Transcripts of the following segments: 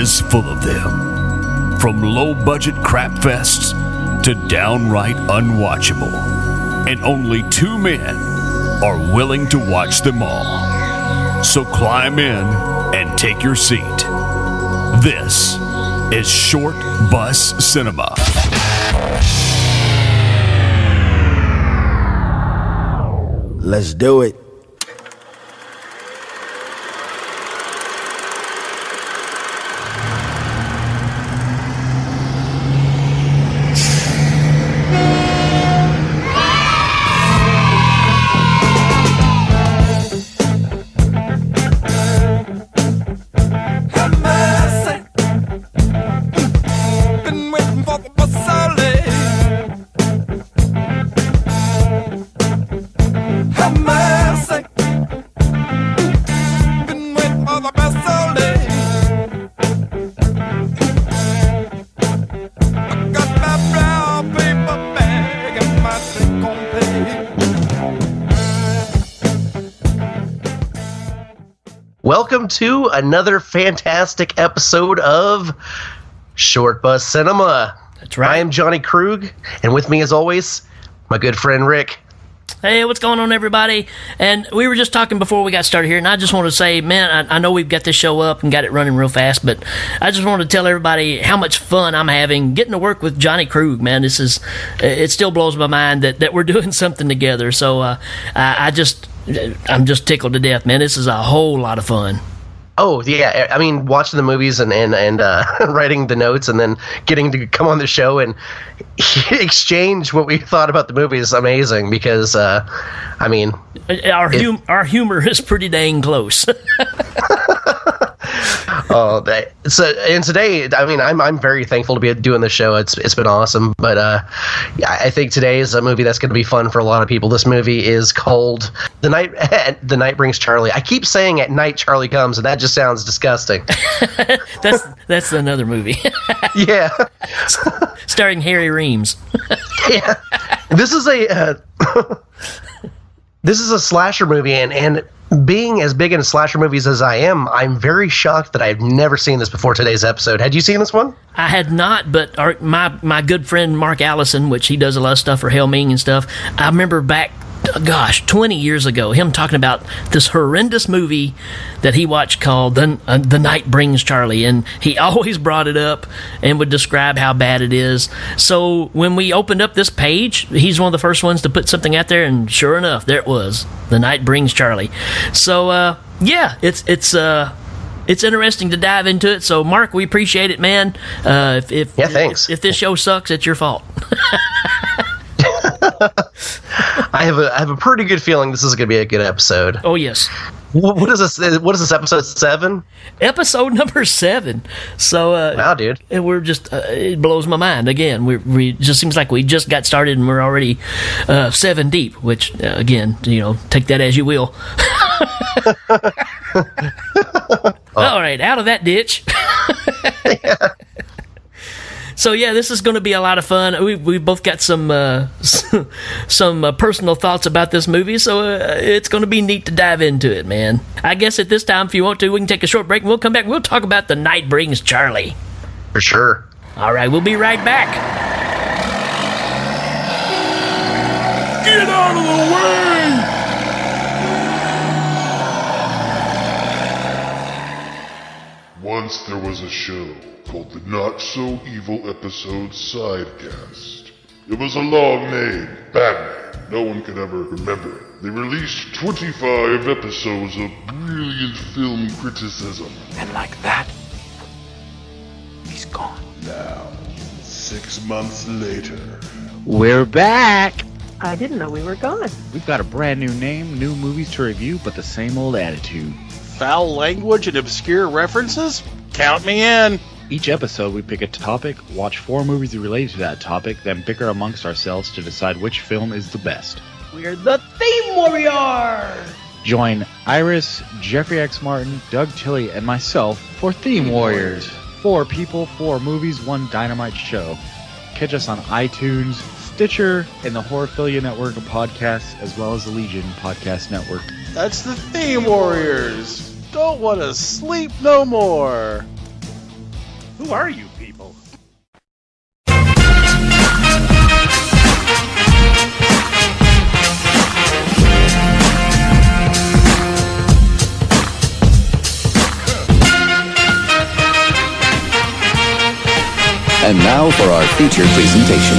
is full of them. From low budget crap fests to downright unwatchable. And only two men are willing to watch them all. So climb in and take your seat. This is Short Bus Cinema. Let's do it. Another fantastic episode of Short Bus Cinema. That's right. I am Johnny Krug, and with me, as always, my good friend Rick. Hey, what's going on, everybody? And we were just talking before we got started here, and I just want to say, man, I, I know we've got this show up and got it running real fast, but I just want to tell everybody how much fun I'm having getting to work with Johnny Krug, man. This is, it still blows my mind that, that we're doing something together. So uh, I, I just, I'm just tickled to death, man. This is a whole lot of fun. Oh yeah, I mean, watching the movies and and and uh, writing the notes, and then getting to come on the show and exchange what we thought about the movie is amazing. Because uh, I mean, Our, hum- our humor is pretty dang close. Oh, that, so and today, I mean, I'm I'm very thankful to be doing this show. It's it's been awesome, but uh, I think today is a movie that's going to be fun for a lot of people. This movie is called The Night The Night Brings Charlie. I keep saying at night Charlie comes, and that just sounds disgusting. that's that's another movie yeah, starring Harry Reams. yeah. This is a uh, this is a slasher movie, and and being as big into slasher movies as I am, I'm very shocked that I've never seen this before today's episode. Had you seen this one? I had not, but our, my my good friend Mark Allison, which he does a lot of stuff for Helming and stuff. I remember back, gosh, twenty years ago, him talking about this horrendous movie that he watched called "The uh, The Night Brings Charlie," and he always brought it up and would describe how bad it is. So when we opened up this page, he's one of the first ones to put something out there, and sure enough, there it was. The Night Brings Charlie. So uh, yeah, it's it's. Uh, it's interesting to dive into it. So, Mark, we appreciate it, man. Uh, if if, Yeah, thanks. if this show sucks, it's your fault. I have a I have a pretty good feeling this is going to be a good episode. Oh yes, What is this? What is this episode seven? episode number seven. So, uh, Wow, dude. and we're just uh, it blows my mind. Again, we we just seems like we just got started and we're already uh, seven deep. Which uh, again, you know, take that as you will. All right, out of that ditch. So yeah, this is going to be a lot of fun. We we both got some uh, some uh, personal thoughts about this movie, so uh, it's going to be neat to dive into it, man. I guess at this time, if you want to, we can take a short break and we'll come back. and We'll talk about the night brings Charlie. For sure. All right, we'll be right back. Get out of the way! Once there was a show called the Not So Evil Episode Sidecast. It was a long name, Batman. No one could ever remember it. They released 25 episodes of brilliant film criticism. And like that, he's gone. Now, six months later, We're back. I didn't know we were gone. We've got a brand new name, new movies to review, but the same old attitude. Foul language and obscure references? Count me in. Each episode, we pick a topic, watch four movies related to that topic, then bicker amongst ourselves to decide which film is the best. We're the Theme Warriors! Join Iris, Jeffrey X. Martin, Doug Tilley, and myself for Theme Warriors. Four people, four movies, one dynamite show. Catch us on iTunes, Stitcher, and the Horrorphilia Network of podcasts, as well as the Legion Podcast Network. That's the Theme Warriors. Don't want to sleep no more. Who are you people? And now for our feature presentation.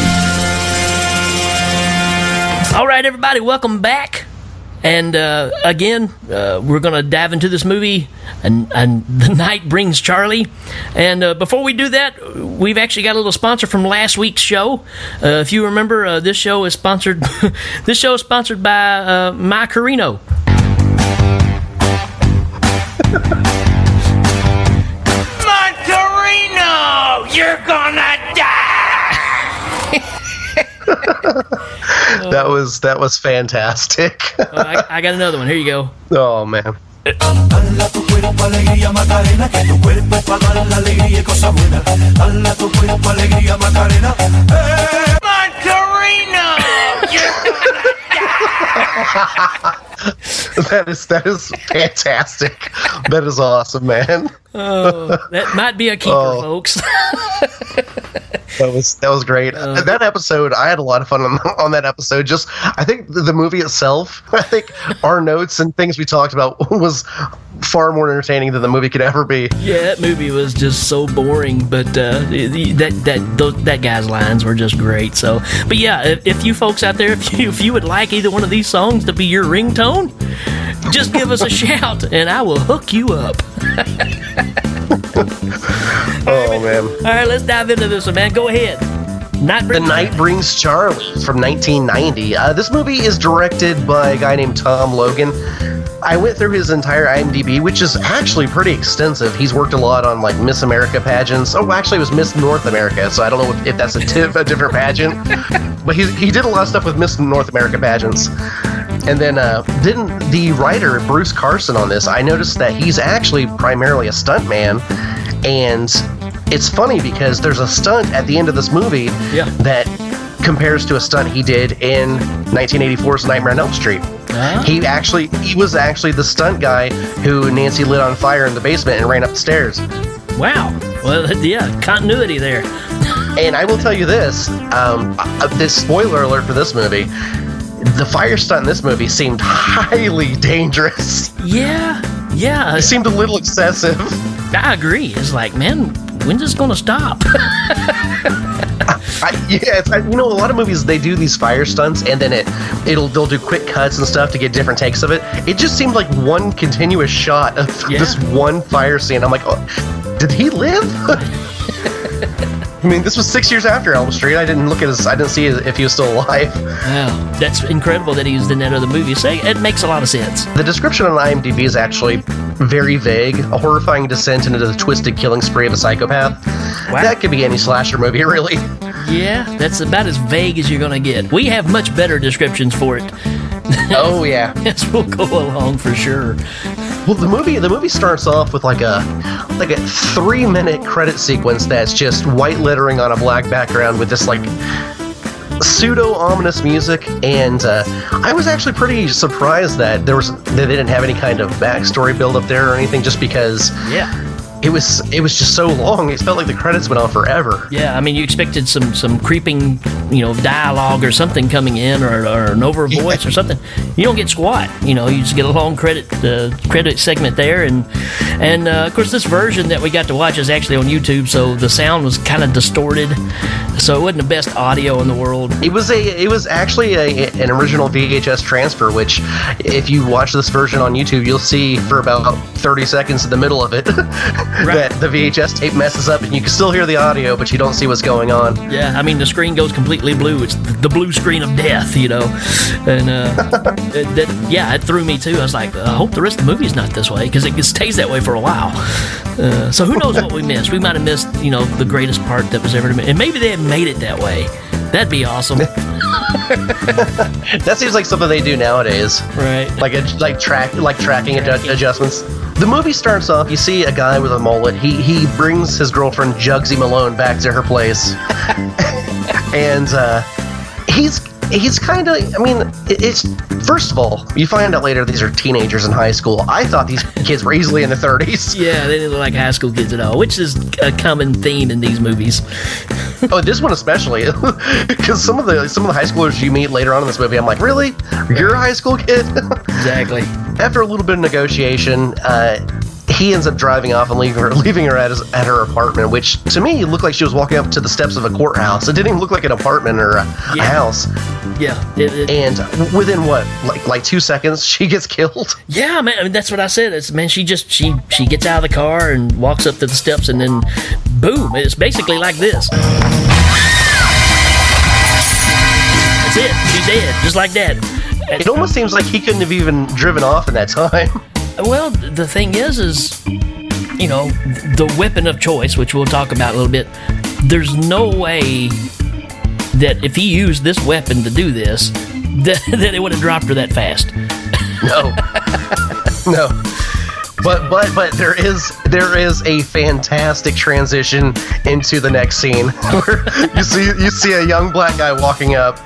All right, everybody, welcome back. And uh, again, uh, we're going to dive into this movie, and, and the night brings Charlie. And uh, before we do that, we've actually got a little sponsor from last week's show. Uh, if you remember, uh, this show is sponsored. this show is sponsored by uh, My Carino. Monterino, you're gonna die! that was that was fantastic. Oh, I, I got another one. Here you go. oh man. Dala tu cuerpo alegría Macarena, que tu cuerpo es para dar la alegría y cosas buenas. Dala tu cuerpo alegría Macarena. Eh. That is that is fantastic. That is awesome, man. Oh, that might be a keeper, Oh. folks. That was that was great. Uh, that episode, I had a lot of fun on, on that episode. Just, I think the, the movie itself, I think our notes and things we talked about was far more entertaining than the movie could ever be. Yeah, that movie was just so boring, but uh, that that those, that guy's lines were just great. So, but yeah, if, if you folks out there, if you if you would like either one of these songs to be your ringtone, just give us a shout, and I will hook you up. Oh man. All right, let's dive into this one, man. Go ahead. Night The Night Brings Charlie from 1990. Uh, this movie is directed by a guy named Tom Logan. I went through his entire IMDb, which is actually pretty extensive. He's worked a lot on like Miss America pageants. Oh, actually, it was Miss North America, so I don't know if, if that's a, a different pageant. but he, he did a lot of stuff with Miss North America pageants. And then uh, didn't the writer Bruce Carson on this? I noticed that he's actually primarily a stuntman, and it's funny because there's a stunt at the end of this movie Yeah. that compares to a stunt he did in 1984's Nightmare on Elm Street. Ah. He actually he was actually the stunt guy who Nancy lit on fire in the basement and ran up the stairs. Wow. Well, yeah, continuity there. And I will tell you this: um, uh, this spoiler alert for this movie. The fire stunt in this movie seemed highly dangerous. Yeah, yeah. It seemed a little excessive. I agree. It's like, man, when's this gonna stop? I, yeah, it's, I, you know, a lot of movies they do these fire stunts, and then it it'll they'll do quick cuts and stuff to get different takes of it. It just seemed like one continuous shot of Yeah. this one fire scene. I'm like, oh, did he live? I mean, this was six years after Elm Street. I didn't look at his. I didn't see if he was still alive. wow, that's incredible that he was in that other movie. Say, it makes a lot of sense. The description on IMDb is actually very vague. A horrifying descent into the twisted killing spree of a psychopath. Wow. That could be any slasher movie, really. Yeah, that's about as vague as you're gonna get. We have much better descriptions for it. Oh yeah. As we'll go along for sure. Well, the movie the movie starts off with like a like a three minute credit sequence that's just white lettering on a black background with this like pseudo ominous music, and uh, I was actually pretty surprised that there was that they didn't have any kind of backstory build up there or anything, just because Yeah. It was it was just so long. It felt like the credits went on forever. Yeah, I mean, you expected some some creeping, you know, dialogue or something coming in, or, or an over voice or something. You don't get squat. You know, you just get a long credit uh, credit segment there, and and uh, of course this version that we got to watch is actually on YouTube, so the sound was kind of distorted, so it wasn't the best audio in the world. It was a it was actually a, an original VHS transfer, which if you watch this version on YouTube, you'll see for about 30 seconds in the middle of it that the VHS tape messes up and you can still hear the audio, but you don't see what's going on. Yeah, I mean the screen goes completely blue. It's the blue screen of death, you know, and uh, it, that, yeah, it threw me too. I was like, I hope the rest of the movie's not this way because it stays that way for a while. Uh, so who knows what we missed? We might have missed, you know, the greatest part that was ever made, and maybe they had made it that way. That'd be awesome, That seems like something they do nowadays, right? like a, like track like tracking adju- adjustments. The movie starts off. You see a guy with a mullet. He he brings his girlfriend Jugsy Malone back to her place, and uh, he's he's kind of. I mean, it's first of all, you find out later these are teenagers in high school. I thought these kids were easily in their thirties. Yeah, they didn't look like high school kids at all, which is a common theme in these movies. Oh, this one especially, because some of the some of the high schoolers you meet later on in this movie, I'm like, really, you're a high school kid? Exactly. After a little bit of negotiation, uh, he ends up driving off and leaving her leaving her at his, at her apartment, which to me looked like she was walking up to the steps of a courthouse. It didn't even look like an apartment or a, Yeah. house. Yeah. It- it- And within what, like like two seconds, she gets killed. yeah, man. I mean, that's what I said. It's man. She just she she gets out of the car and walks up to the steps, and then boom. It's basically like this. That's it. She's dead, just like that. It almost seems like he couldn't have even driven off in that time. Well, the thing is, is you know the weapon of choice, which we'll talk about a little bit. There's no way that if he used this weapon to do this, that, that it would have dropped her that fast. No, no. But but but there is there is a fantastic transition into the next scene where you see you see a young black guy walking up,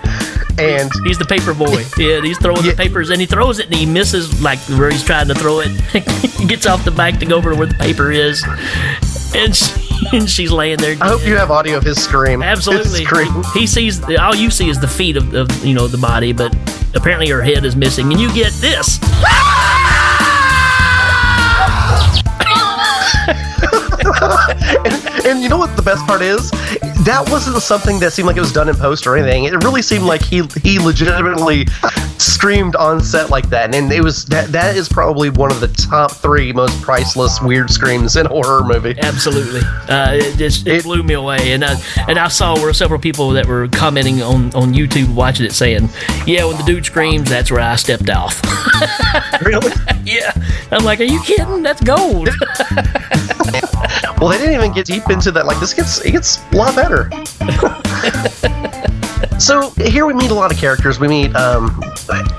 and He's the paper boy. Yeah, he's throwing Yeah. the papers and he throws it and he misses like where he's trying to throw it. he gets off the bike to go over to where the paper is, and, she, and she's laying there. I hope you have audio of his scream. His Absolutely. scream. He sees all you see is the feet of, of you know the body, but apparently her head is missing, and you get this. and, you know what the best part is? That wasn't something that seemed like it was done in post or anything. It really seemed like he he legitimately screamed on set like that, and it was that that is probably one of the top three most priceless weird screams in a horror movie. Absolutely, uh, it just it, blew me away, and I and I saw where several people that were commenting on on YouTube watching it saying, "Yeah, when the dude screams, that's where I stepped off." really? yeah, I'm like, "Are you kidding? That's gold." Well, they didn't even get deep into that. Like this gets it gets a lot better. so here we meet a lot of characters. We meet um,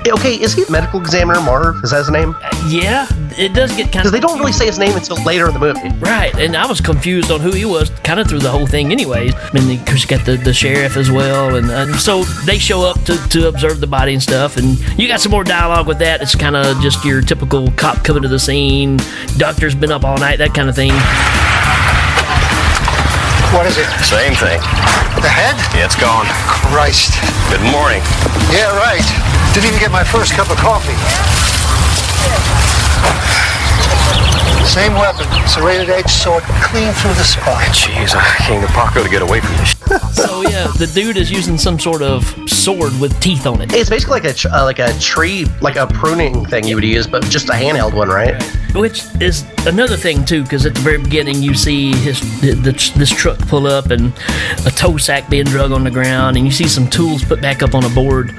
okay, is he a medical examiner Marv? Is that his name? yeah, it does get kind Because of they don't really say his name until later in the movie. Right, and I was confused on who he was kind of through the whole thing, anyways. I mean, because you got the, the sheriff as well, and uh, so they show up to, to observe the body and stuff, and you got some more dialogue with that. It's kind of just your typical cop coming to the scene, doctor's been up all night, that kind of thing. What is it? Same thing. The head? Yeah, it's gone. Christ. Good morning. Yeah, right. Didn't even get my first cup of coffee. Same weapon. Serrated edge sword clean through the spine. Jeez, I came to Paco to get away from this. So yeah, the dude is using some sort of sword with teeth on it. It's basically like a uh, like a tree, like a pruning thing you would use, but just a handheld one, right? Which is another thing too, because at the very beginning you see his the, this truck pull up and a tow sack being drug on the ground, and you see some tools put back up on a board,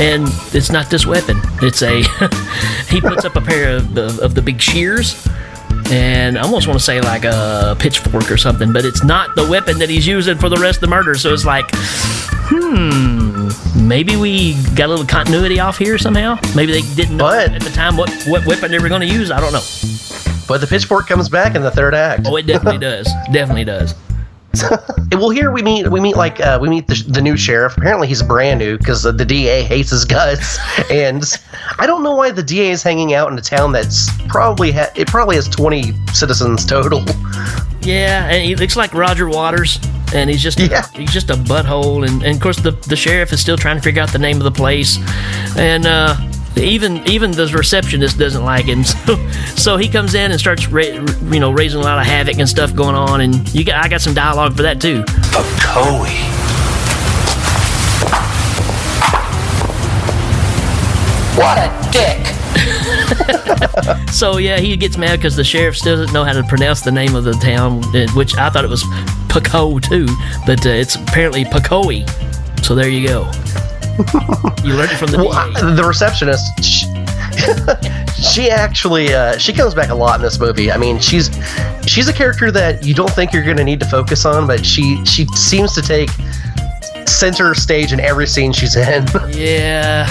and it's not this weapon. It's a he puts up a pair of, of, of the big shears. And I almost want to say like a pitchfork or something, but it's not the weapon that he's using for the rest of the murder. So it's like, hmm, maybe we got a little continuity off here somehow. Maybe they didn't know But- at the time what, what weapon they were going to use. I don't know. But the pitchfork comes back in the third act. Oh, it definitely does. Definitely does. well, here we meet we meet like uh, we meet the, the new sheriff. Apparently, he's brand new because the, the DA hates his guts, and I don't know why the DA is hanging out in a town that's probably ha- it probably has twenty citizens total. Yeah, and he looks like Roger Waters, and he's just Yeah. he's just a butthole, and, and of course the the sheriff is still trying to figure out the name of the place, and uh, even even the receptionist doesn't like him, so so he comes in and starts ra- you know raising a lot of havoc and stuff going on, and you got I got some dialogue for that too. Pacoe. What a dick! So yeah, he gets mad because the sheriff still doesn't know how to pronounce the name of the town, uh, which I thought it was Paco too, but uh, it's apparently Pacoe. So there you go. you learned it from the Well, the receptionist, she, she actually uh, she comes back a lot in this movie. I mean, she's she's a character that you don't think you're going to need to focus on, but she she seems to take center stage in every scene she's in. Yeah,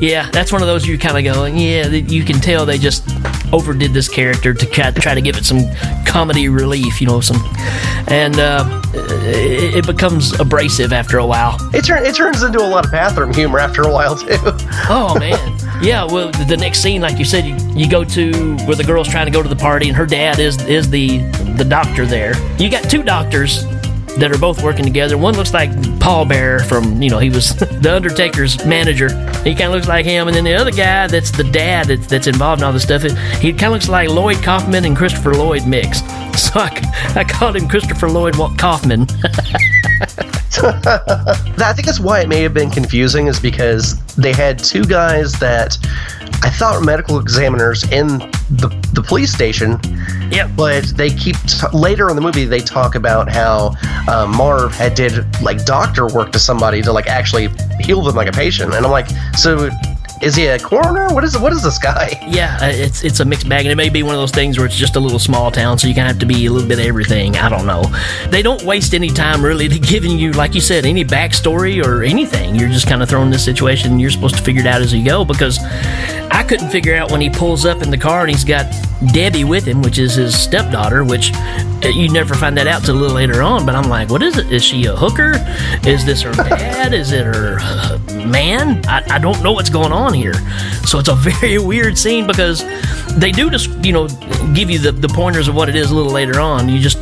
yeah, that's one of those you kind of go, yeah, you can tell they just overdid this character to try, try to give it some comedy relief, you know, some, and uh, it, it becomes abrasive after a while. It, turn, it turns into a lot of bathroom humor after a while too. Oh man, yeah. Well, the next scene, like you said, you, you go to where the girl's trying to go to the party, and her dad is is the the doctor there. You got two doctors that are both working together. One looks like Paul Bearer from, you know, he was the Undertaker's manager. He kind of looks like him. And then the other guy that's the dad that's, that's involved in all this stuff, he kind of looks like Lloyd Kaufman and Christopher Lloyd mix. So I, I called him Christopher Lloyd Kaufman. I think that's why it may have been confusing, is because they had two guys that I thought medical examiners in the, the police station. Yep. But they keep t- later in the movie they talk about how uh, Marv had did like doctor work to somebody to like actually heal them like a patient, and I'm like, so is he a coroner? What is what is this guy? Yeah, uh, it's it's a mixed bag, and it may be one of those things where it's just a little small town, so you kind of have to be a little bit of everything. I don't know. They don't waste any time really to giving you, like you said, any backstory or anything. You're just kind of thrown in this situation, and you're supposed to figure it out as you go. Because I couldn't figure out when he pulls up in the car and he's got Debbie with him, which is his stepdaughter, which uh, you never find that out till a little later on. But I'm like, what is it? Is she a hooker? Is this her dad? is it her uh, man? I, I don't know what's going on here. So it's a very weird scene because they do just, you know, give you the, the pointers of what it is a little later on. You just,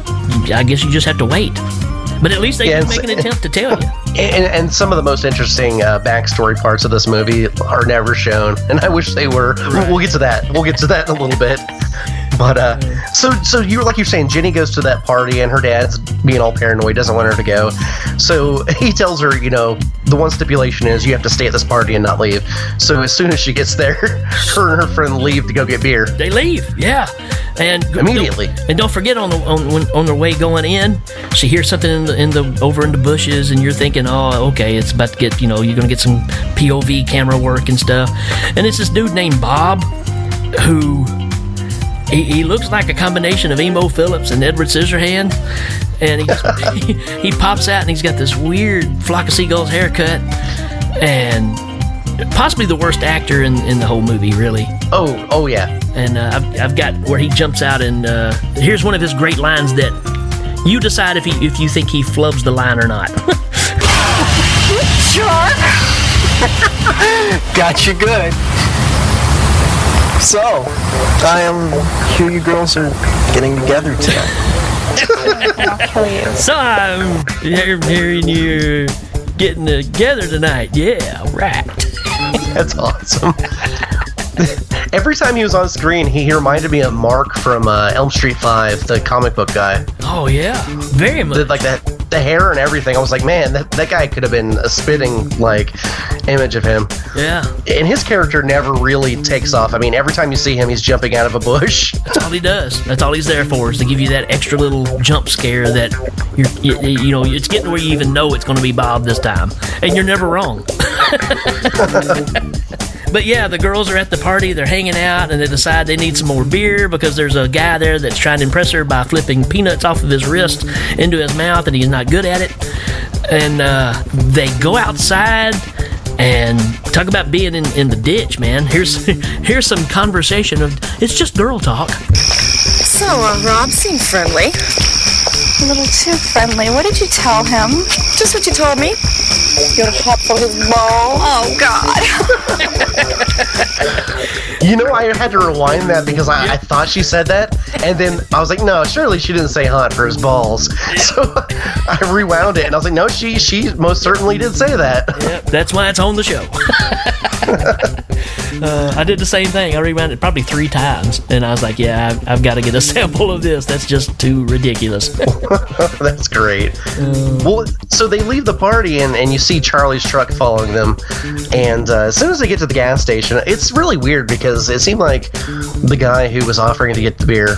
I guess you just have to wait. But at least they Yeah, make an attempt to tell you. And, and some of the most interesting uh, backstory parts of this movie are never shown, and I wish they were. We'll- We'll get to that. We'll get to that in a little bit. But uh, so so you were like you're saying, Jenny goes to that party, and her dad's being all paranoid, doesn't want her to go. So he tells her, you know, the one stipulation is you have to stay at this party and not leave. So as soon as she gets there, her and her friend leave to go get beer. They leave, yeah, and Immediately. And don't forget on the on when, on their way going in, she hears something in the in the over in the bushes, and you're thinking, oh, okay, it's about to get you know you're gonna get some POV camera work and stuff, and it's this dude named Bob, who he, he looks like a combination of Emo Philips and Edward Scissorhands, and he, he he pops out and he's got this weird flock of seagulls haircut, and possibly the worst actor in, in the whole movie, really. Oh, oh yeah. And uh, I've, I've got where he jumps out, and uh, here's one of his great lines that you decide if he, if you think he flubs the line or not. Sure. Got you good. So, I am here. you girls are getting together tonight. so I'm here- hearing you getting together tonight. Yeah, right. That's awesome. Every time he was on screen, he reminded me of Mark from uh, Elm Street Five, the comic book guy. Oh yeah, very much. The, like that, the hair and everything. I was like, man, that, that guy could have been a spitting like image of him. Yeah, And his character never really takes off. I mean, every time you see him, he's jumping out of a bush. that's all he does. That's all he's there for is to give you that extra little jump scare that you're you, you know it's getting where you even know it's going to be Bob this time, and you're never wrong. But yeah, the girls are at the party, they're hanging out, and they decide they need some more beer because there's a guy there that's trying to impress her by flipping peanuts off of his wrist into his mouth, and he's not good at it. And uh, they go outside and talk about being in, in the ditch, man. Here's here's some conversation of it's just girl talk. So, uh, Rob seemed friendly. A little too friendly. What did you tell him? Just what you told me. You're hot for his ball. Oh, God. You know, I had to rewind that because I, I thought she said that, and then I was like, no, surely she didn't say hot for his balls. So I rewound it, and I was like, no, she she most certainly did say that. Yep, that's why it's on the show. uh, I did the same thing. I rewound it probably three times, and I was like, "Yeah, I've, I've got to get a sample of this. That's just too ridiculous." That's great. well, so they leave the party, and, and you see Charlie's truck following them. And uh, as soon as they get to the gas station, it's really weird because it seemed like the guy who was offering to get the beer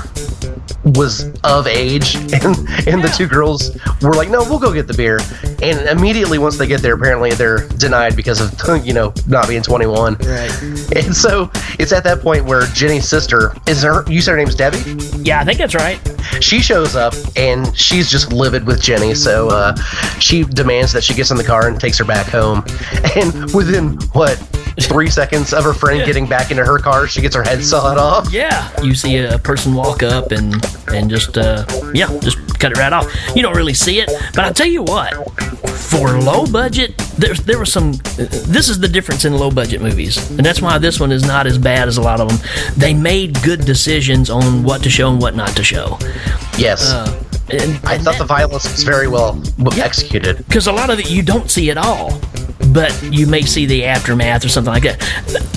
was of age, and and the two girls were like, "No, we'll go get the beer." And immediately once they get there, apparently they're denied because of you know not being 21. Right. And so it's at that point where Jenny's sister is her. You said her name's Debbie. Yeah, I think that's right. She shows up and she's just livid with Jenny, so uh, she demands that she gets in the car and takes her back home. And within what three seconds of her friend getting back into her car, she gets her head sawed off. Yeah, you see a person walk up and and just uh, yeah, just cut it right off. You don't really see it, but I tell you what, for low budget, there there was some. This is the difference in low budget movies, and that's why this one is not as bad as a lot of them. They made good decisions on what to show and what not to show. Yes. Uh, and, I thought the violence was very well w- executed. because a lot of it you don't see at all, but you may see the aftermath or something like that.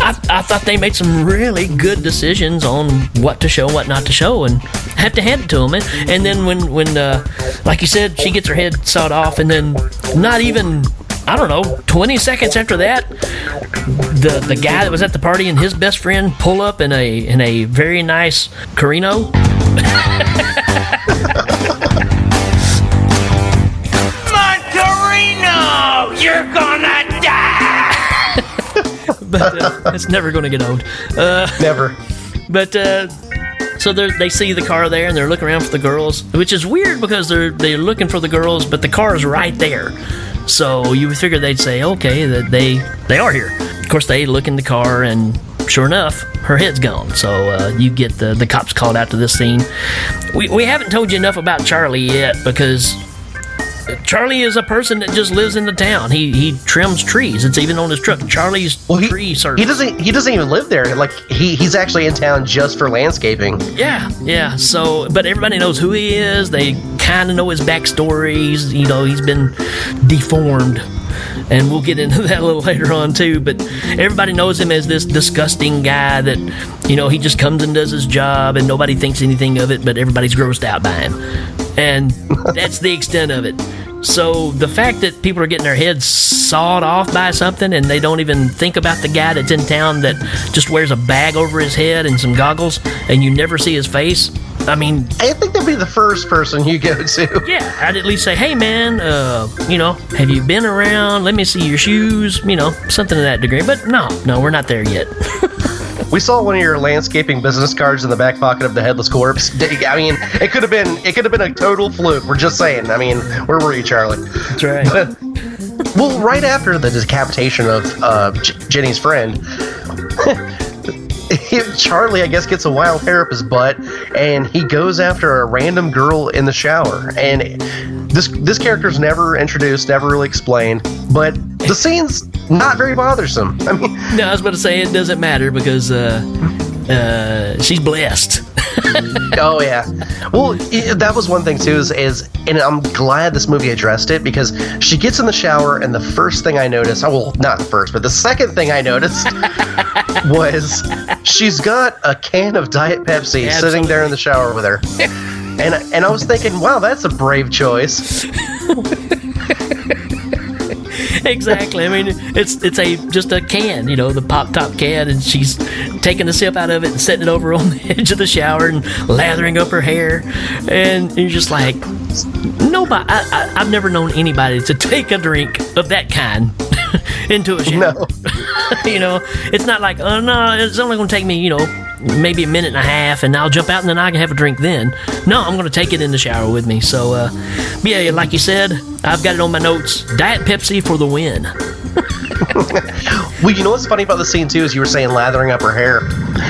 I, I thought they made some really good decisions on what to show, what not to show, and have to hand it to them. And, and then when, when uh, like you said, she gets her head sawed off, and then not even. I don't know. Twenty seconds after that, the the guy that was at the party and his best friend pull up in a in a very nice Carino. Monterino, you're gonna! But uh, it's never going to get old. Uh, Never. But uh, so they're- see the car there and they're looking around for the girls, which is weird because they're they're looking for the girls, but the car is right there. So you would figure they'd say, okay, that they they are here. Of course, they look in the car and. Sure enough, her head's gone. So uh, you get the, the cops called out to this scene. We, we haven't told you enough about Charlie yet because Charlie is a person that just lives in the town. He he trims trees. It's even on his truck. Charlie's tree service. He doesn't. He doesn't even live there. Like he, he's actually in town just for landscaping. Yeah, yeah. So, but everybody knows who he is. They kind of know his backstory. He's, you know, he's been deformed, and we'll get into that a little later on too. But everybody knows him as this disgusting guy that, you know, he just comes and does his job, and nobody thinks anything of it, but everybody's grossed out by him, and that's the extent of it. So the fact that people are getting their heads sawed off by something and they don't even think about the guy that's in town that just wears a bag over his head and some goggles and you never see his face. I mean, I think that'd be the first person you go to. yeah, I'd at least say, "Hey, man, uh, you know, have you been around? Let me see your shoes." You know, something to that degree. But no, no, we're not there yet. We saw one of your landscaping business cards in the back pocket of the headless corpse. I mean, it could have been it could have been a total fluke. We're just saying. I mean, where were you, Charlie? That's right. well, right after the decapitation of uh, J- Jenny's friend, Charlie, I guess, gets a wild hair up his butt, and he goes after a random girl in the shower. And this this character's never introduced, never really explained, but the scene's not very bothersome. I mean, no, I was about to say it doesn't matter because uh, uh, she's blessed. oh yeah. Well, i that was one thing too. Is, is and I'm glad this movie addressed it because she gets in the shower and the first thing I noticed, oh, well, not the first, but the second thing I noticed was she's got a can of Diet Pepsi sitting there in the shower with her, and and I was thinking, wow, that's a brave choice. exactly. I mean, it's it's a just a can, you know, the pop top can, and she's taking a sip out of it and setting it over on the edge of the shower and lathering up her hair, and you're just like, nobody. I, I, I've never known anybody to take a drink of that kind into a shower. No. you know, it's not like, oh no, it's only going to take me, you know. Maybe a minute and a half, and I'll jump out, and then I can have a drink. Then, no, I'm going to take it in the shower with me. So, uh, yeah, like you said, I've got it on my notes. Diet Pepsi for the win. Well, you know what's funny about the scene too is you were saying lathering up her hair.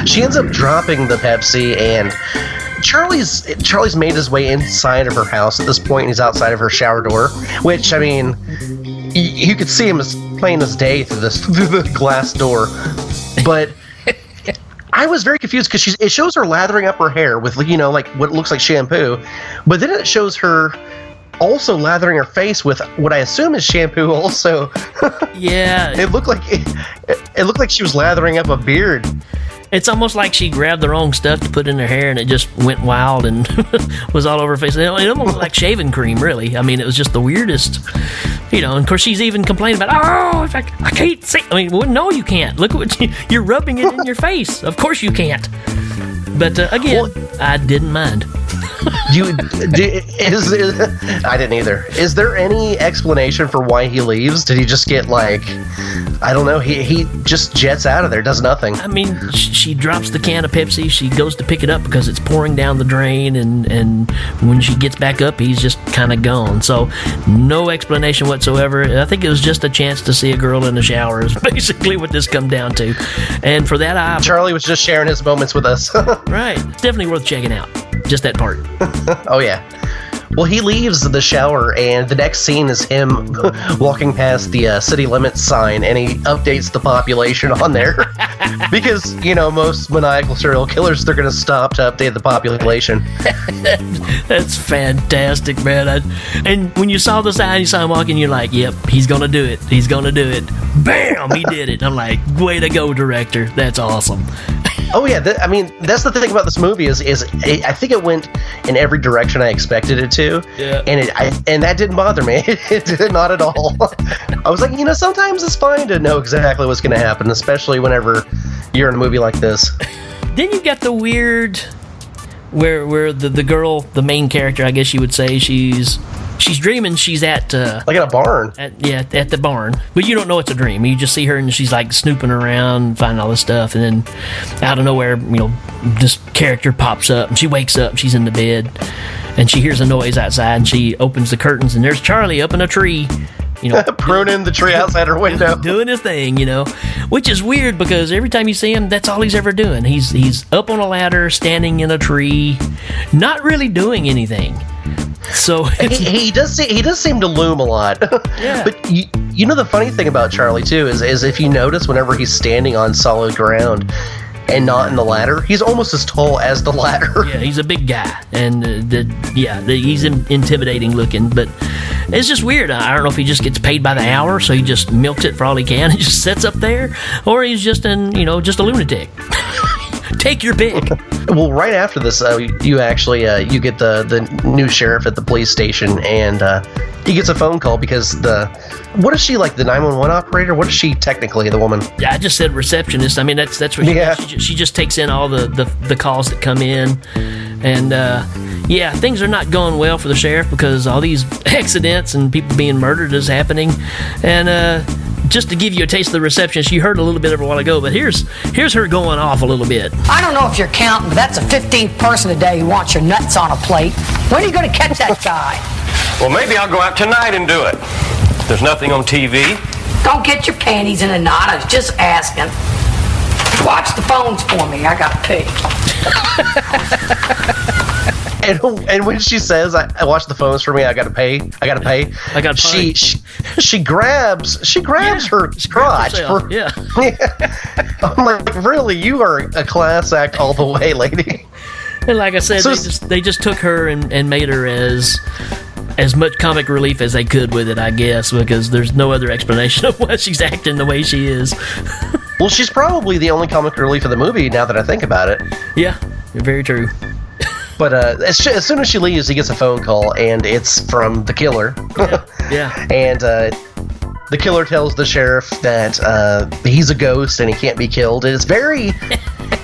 She ends up dropping the Pepsi and Charlie's Charlie's made his way inside of her house at this point. He's outside of her shower door, which I mean, you could see him as plain as day through this through the glass door. But I was very confused because she's it shows her lathering up her hair with you know like what looks like shampoo, but then it shows her also lathering her face with what I assume is shampoo. Also, yeah, it looked like it, it looked like she was lathering up a beard. It's almost like she grabbed the wrong stuff to put in her hair and it just went wild and was all over her face. It almost looked like shaving cream, really. I mean, it was just the weirdest, you know. And of course, she's even complaining about, oh, I, I can't see. I mean, well, no, you can't. Look at what you, you're rubbing it in your face. Of course, you can't. But uh, again, I didn't mind. you do, is, is I didn't either. Is there any explanation for why he leaves? Did he just get like I don't know? He he just jets out of there, does nothing. I mean, she drops the can of Pepsi. She goes to pick it up because it's pouring down the drain, and and when she gets back up, he's just kind of gone. So no explanation whatsoever. I think it was just a chance to see a girl in the shower. Is basically what this come down to. And for that, I Charlie was just sharing his moments with us. right, definitely worth checking out. Just that part. oh yeah. Well, he leaves the shower, and the next scene is him walking past the uh, city limits sign, and he updates the population on there because you know most maniacal serial killers they're going to stop to update the population. That's fantastic, man. I, and when you saw the sign, you saw him walking, you're like, "Yep, he's gonna do it. He's gonna do it." Bam, he did it. I'm like, "Way to go, director. That's awesome." Oh yeah, th- I mean that's the thing about this movie is is it, I think it went in every direction I expected it to, Yeah. and it I, and that didn't bother me. it did not at all. I was like, you know, sometimes it's fine to know exactly what's going to happen, especially whenever you're in a movie like this. Then you got the weird where where the, the girl, the main character, I guess you would say, she's she's dreaming she's at uh, like at a barn. At, yeah, at the barn, but you don't know it's a dream. You just see her and she's like snooping around, finding all this stuff, and then out of nowhere, you know, this character pops up and she wakes up. She's in the bed, and she hears a noise outside, and she opens the curtains, and there's Charlie up in a tree. You know, pruning the tree outside her window, doing his thing. You know, which is weird because every time you see him, that's all he's ever doing. He's he's up on a ladder, standing in a tree, not really doing anything. So he, he does he does seem to loom a lot. Yeah. but you, you know the funny thing about Charlie too is is if you notice whenever he's standing on solid ground and not in the ladder, he's almost as tall as the ladder. Yeah, he's a big guy, and uh, the yeah, the, he's in, intimidating looking. But it's just weird. I don't know if he just gets paid by the hour, so he just milks it for all he can and just sits up there, or he's just an you know just a lunatic. Take your pick. Well, right after this, uh, you actually uh, you get the the new sheriff at the police station, and uh, he gets a phone call because the what is she like the nine one one operator? What is she technically? The woman? Yeah, I just said receptionist. I mean, that's that's what she, Yeah. she, ju- she just takes in all the, the, the calls that come in, and uh, yeah, things are not going well for the sheriff because all these accidents and people being murdered is happening, and uh, just to give you a taste of the receptionist, you heard a little bit of a while ago, but here's here's her going off a little bit. I don't know if you're counting, but that's a 15th person today who wants your nuts on a plate. When are you going to catch that guy? Well, maybe I'll go out tonight and do it. There's nothing on TV. Don't get your panties in a knot. I was just asking. Watch the phones for me. I got to pee. And, and when she says, I, "I watch the phones for me," I gotta pay. I gotta pay. I gotta She she, she grabs she grabs her crotch. for- yeah. I'm like, really? You are a class act all the way, lady. And like I said, So they just they just took her and, and made her as as much comic relief as they could with it, I guess, because there's no other explanation of why she's acting the way she is. Well, she's probably the only comic relief of the movie. Now that I think about it. Yeah, very true. But uh, as, as soon as she leaves, he gets a phone call, and it's from the killer. Yeah. and uh, the killer tells the sheriff that uh, he's a ghost and he can't be killed. And it's very,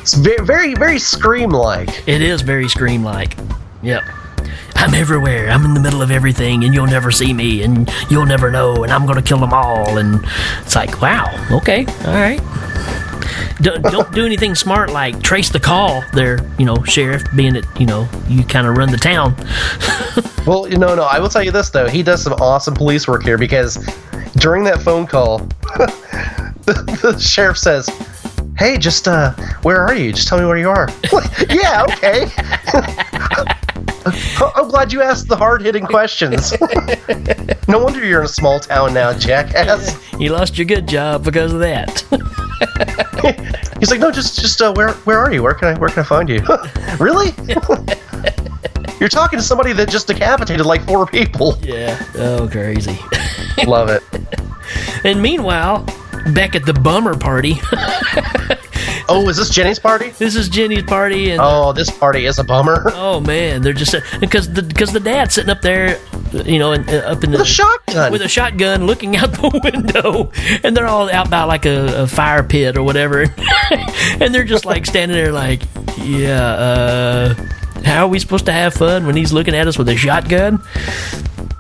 it's very, very, very scream-like. It is very scream like. Yep. I'm everywhere. I'm in the middle of everything, and you'll never see me, and you'll never know, and I'm going to kill them all. And it's like, wow, okay, all right. Don't, don't do anything smart like trace the call there, you know, sheriff, being that, you know, you kind of run the town. Well, you know, no, I will tell you this though. He does some awesome police work here because during that phone call, the, the sheriff says, "Hey, just uh, where are you? Just tell me where you are." Like, yeah, okay. I'm glad you asked the hard-hitting questions. no wonder you're in a small town now, jackass. You lost your good job because of that. He's like, no, just, just, uh, where, where are you? Where can I, where can I find you? really? You're talking to somebody that just decapitated like four people. Yeah. Oh, crazy. Love it. And meanwhile, back at the bummer party. Oh, is this Jenny's party? This is Jenny's party, and Oh, this party is a bummer. oh man, they're just because the because the dad's sitting up there, you know, and, uh, up in the With a shotgun. with a shotgun, looking out the window, and they're all out by like a, a fire pit or whatever, and they're just like standing there, like, yeah, uh, How are we supposed to have fun when he's looking at us with a shotgun?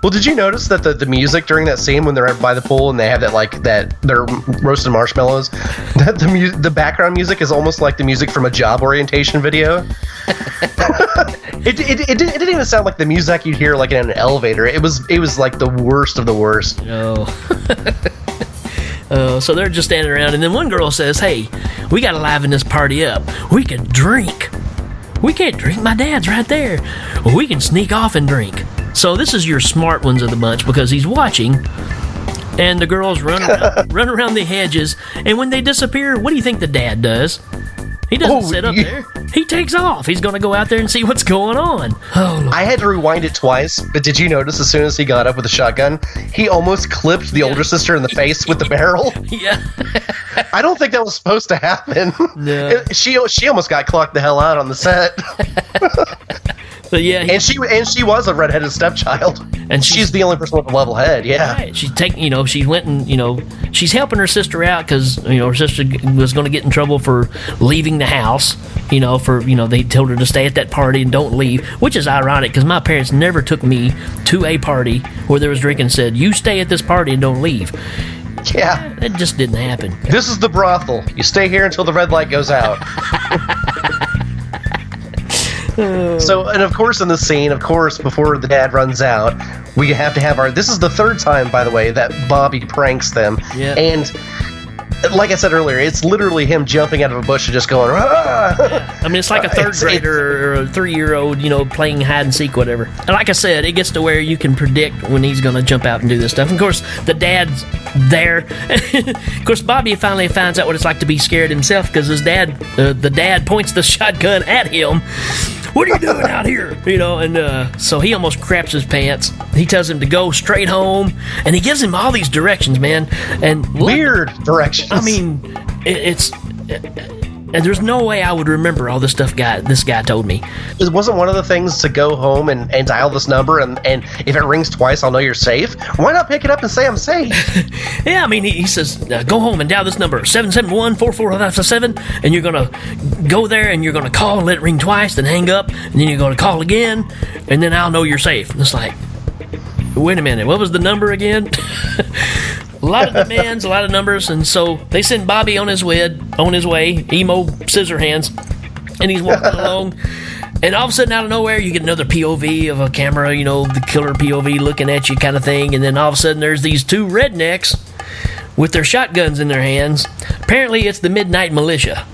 Well, did you notice that the, the music during that scene when they're by the pool and they have that like that they're roasted marshmallows, that the mu- the background music is almost like the music from a job orientation video. it, it, it, didn't, it didn't even sound like the music you'd hear like in an elevator. It was it was like the worst of the worst. Oh. Uh, so they're just standing around, and then one girl says, "Hey, we got to liven this party up. We can drink. We can't drink. My dad's right there. We can sneak off and drink." So this is your smart ones of the bunch because he's watching, and the girls run around, run around the hedges, and when they disappear, what do you think the dad does? He doesn't Oh, sit up you- there. He takes off. He's going to go out there and see what's going on. Oh, I had to rewind it twice, but did you notice as soon as he got up with the shotgun, he almost clipped the older sister in the face with the barrel? Yeah. I don't think that was supposed to happen. No. She she almost got clocked the hell out on the set. But yeah, and she and she was a redheaded stepchild, and she's, the only person with a level head. Yeah, Right. She's taking, you know, she went and, you know, she's helping her sister out because, you know, her sister was going to get in trouble for leaving the house, you know, for, you know, they told her to stay at that party and don't leave, which is ironic because my parents never took me to a party where there was drinking said, you stay at this party and don't leave. Yeah. It just didn't happen. This is the brothel. You stay here until the red light goes out. so, and of course, in the scene, of course, before the dad runs out, we have to have our. This is the third time, by the way, that Bobby pranks them. Yeah. And like I said earlier, it's literally him jumping out of a bush and just going. "Ah!" I mean, it's like a third It's- grader or a three year old, you know, playing hide and seek, whatever. And like I said, it gets to where you can predict when he's going to jump out and do this stuff. And of course, the dad's there. of course, Bobby finally finds out what it's like to be scared himself because his dad, uh, the dad, points the shotgun at him. What are you doing out here? You know, and uh, so he almost craps his pants. He tells him to go straight home, and he gives him all these directions, man. And weird directions. I mean, it, it's. and there's no way I would remember all this stuff guy this guy told me. It wasn't one of the things to go home and, and dial this number, and, and if it rings twice, I'll know you're safe. Why not pick it up and say I'm safe? Yeah, I mean, he, he says, uh, go home and dial this number, 771-4457, and you're going to go there and you're going to call and let it ring twice, then hang up, and then you're going to call again, and then I'll know you're safe. And it's like, wait a minute, what was the number again? a lot of demands, a lot of numbers, and so they send Bobby on his way, on his way, emo scissor hands, and he's walking along. And all of a sudden, out of nowhere, you get another POV of a camera, you know, the killer POV looking at you, kind of thing. And then all of a sudden, there's these two rednecks with their shotguns in their hands. Apparently, it's the Midnight Militia.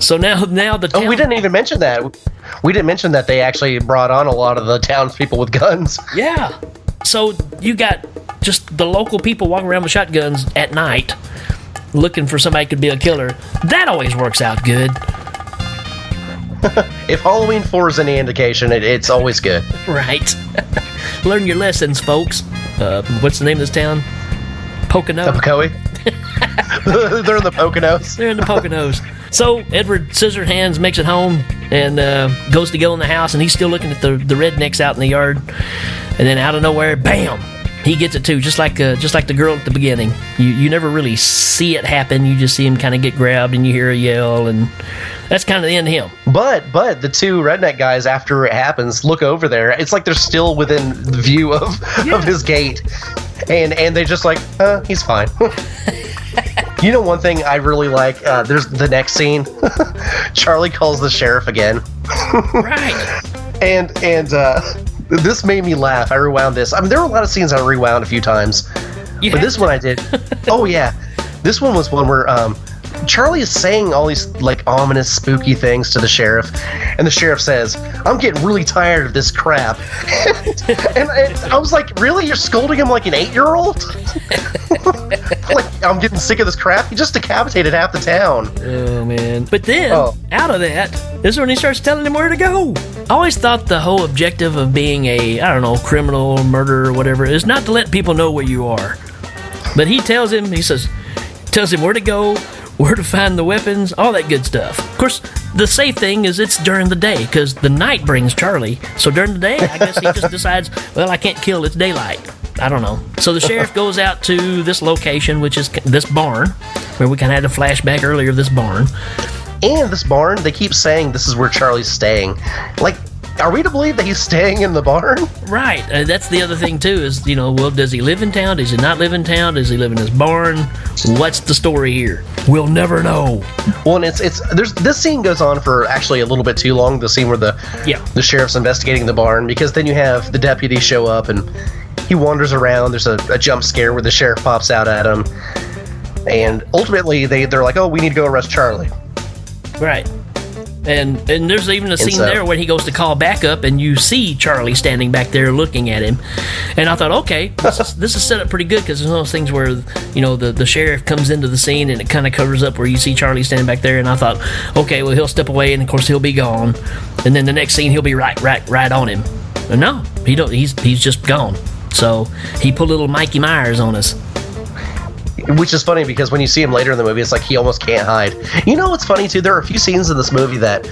So now, now the Oh, we didn't even mention that. We didn't mention that they actually brought on a lot of the townspeople with guns. Yeah. So you got just the local people walking around with shotguns at night looking for somebody who could be a killer. That always works out good. If Halloween 4 is any indication, it, it's always good. Right. Learn your lessons, folks. Uh, what's the name of this town? Pocono. Pocono. They're in the Poconos. They're in the Poconos. So Edward Scissorhands makes it home and uh, goes to go in the house, and he's still looking at the the rednecks out in the yard. And then out of nowhere, bam! He gets it too, just like uh, just like the girl at the beginning. You you never really see it happen. You just see him kind of get grabbed, and you hear a yell, and that's kind of the end of him. But but the two redneck guys, after it happens, look over there. It's like they're still within the view of of his gate, and and they just like, uh, he's fine. you know, one thing I really like. Uh, there's the next scene. Charlie calls the sheriff again. right. And and uh, this made me laugh. I rewound this. I mean, there were a lot of scenes I rewound a few times, but this one I did. oh yeah, this one was one where um, Charlie is saying all these like ominous, spooky things to the sheriff, and the sheriff says, "I'm getting really tired of this crap." and, and I was like, "Really? You're scolding him like an eight-year-old?" like I'm getting sick of this crap. He just decapitated half the town. Oh man! But then Oh. out of that, this is when he starts telling him where to go. I always thought the whole objective of being a I don't know criminal, murderer, whatever is not to let people know where you are. But he tells him, he says, tells him where to go, where to find the weapons, all that good stuff. Of course, the safe thing is it's during the day because the night brings Charlie. So during the day, I guess he just decides, well, I can't kill. It's daylight. I don't know. So the sheriff goes out to this location, which is this barn, where we kind of had a flashback earlier of this barn. And this barn, they keep saying this is where Charlie's staying. Like, are we to believe that he's staying in the barn? Right. Uh, that's the other thing too. Is you know, well, does he live in town? Does he not live in town? Does he live in his barn? What's the story here? We'll never know. Well, and it's it's there's this scene goes on for actually a little bit too long. The scene where the yeah the sheriff's investigating the barn because then you have the deputy show up and he wanders around. There's a, a jump scare where the sheriff pops out at him, and ultimately they they're like, oh, we need to go arrest Charlie. Right. And and there's even a scene so- there when he goes to call backup, and you see Charlie standing back there looking at him. And I thought, okay, this is, this is set up pretty good because it's one of those things where you know the, the sheriff comes into the scene and it kind of covers up where you see Charlie standing back there. And I thought, okay, well he'll step away, and of course he'll be gone. And then the next scene he'll be right right right on him. But no, he don't. He's he's just gone. So he pulled little Mikey Myers on us. Which is funny because when you see him later in the movie, it's like he almost can't hide. You know what's funny too? There are a few scenes in this movie that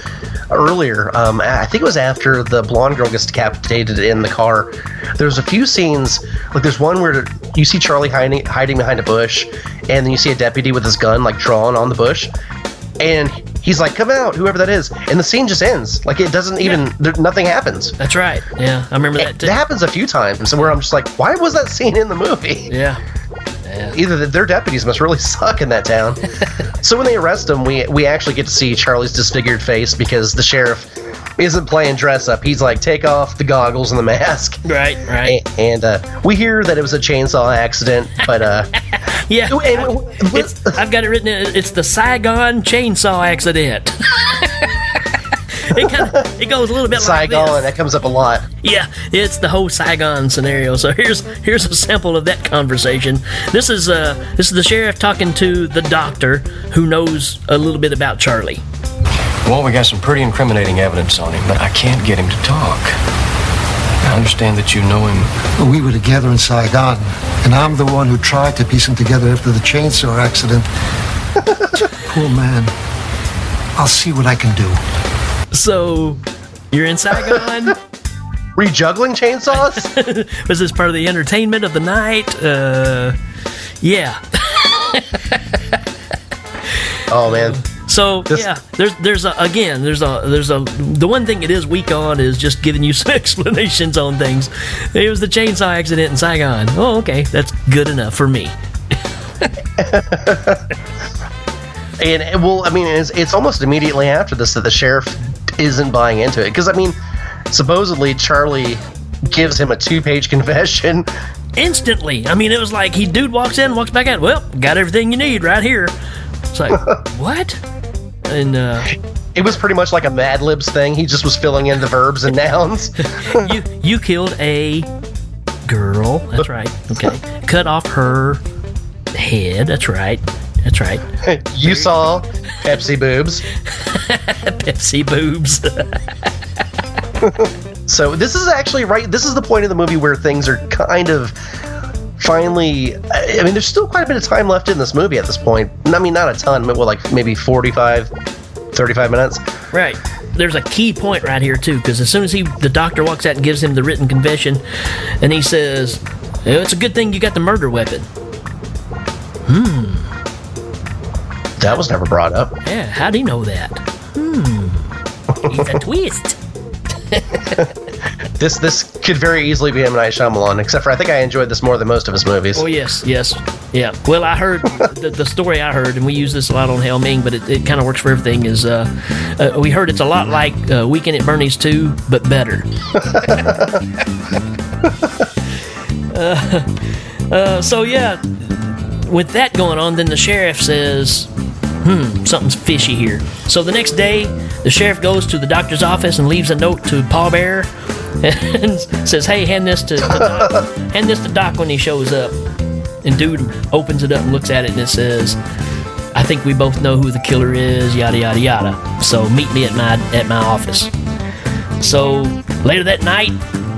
earlier, um, I think it was after the blonde girl gets decapitated in the car. There's a few scenes, like there's one where you see Charlie hiding hiding behind a bush, and then you see a deputy with his gun like drawn on the bush, and he's like, "Come out, whoever that is," and the scene just ends. Like it doesn't even, there, nothing happens. That's right. Yeah, I remember that too. That happens a few times, where I'm just like, "Why was that scene in the movie?" Yeah. Either the, their deputies must really suck in that town. so when they arrest him, we we actually get to see Charlie's disfigured face because the sheriff isn't playing dress up. He's like, take off the goggles and the mask. Right, right. And, and uh, we hear that it was a chainsaw accident, but uh, Yeah, it's, I've got it written. It's the Saigon chainsaw accident. it kind of it goes a little bit like Saigon this. that comes up a lot. Yeah, it's the whole Saigon scenario. So here's here's a sample of that conversation. This is uh this is the sheriff talking to the doctor who knows a little bit about Charlie. Well, we got some pretty incriminating evidence on him, but I can't get him to talk. I understand that you know him. We were together in Saigon, and I'm the one who tried to piece him together after the chainsaw accident. Poor man. I'll see what I can do. So you're in Saigon. Were you juggling chainsaws? Was this part of the entertainment of the night? Uh, yeah. oh man. So yeah, there's there's a again there's a there's a the one thing it is weak on is just giving you some explanations on things. It was the chainsaw accident in Saigon. Oh, okay, that's good enough for me. And well, I mean, it's, it's almost immediately after this that the sheriff isn't buying into it because I mean, supposedly Charlie gives him a two-page confession. Instantly, I mean, it was like he dude walks in, walks back out. Well, got everything you need right here. It's like what? And uh, It was pretty much like a Mad Libs thing. He just was filling in the verbs and nouns. you you killed a girl. That's right. Okay, cut off her head. That's right. That's right. you saw Pepsi boobs. Pepsi boobs. So this is actually right. This is the point of the movie where things are kind of finally. I mean, there's still quite a bit of time left in this movie at this point. I mean, not a ton, but well, like maybe 45, 35 minutes. Right. There's a key point right here too, because as soon as he, the doctor walks out and gives him the written confession, and he says, "Yeah, "It's a good thing you got the murder weapon." Hmm. That was never brought up. Yeah. How'd he know that? Hmm. It's a twist. This this could very easily be M Night Shyamalan, except for I think I enjoyed this more than most of his movies. Oh yes, yes, yeah. Well, I heard the, the story I heard, and we use this a lot on Hell Ming, but it, it kind of works for everything. Is uh, uh, we heard it's a lot like uh, Weekend at Bernie's 2, but better. uh, uh, so yeah, with that going on, then the sheriff says, "Hmm, something's fishy here." So the next day, the sheriff goes to the doctor's office and leaves a note to Paul Bear and says, "Hey, hand this to, to Doc. hand this to Doc when he shows up." And dude opens it up and looks at it and it says, "I think we both know who the killer is." Yada yada yada. So meet me at my at my office. So later that night,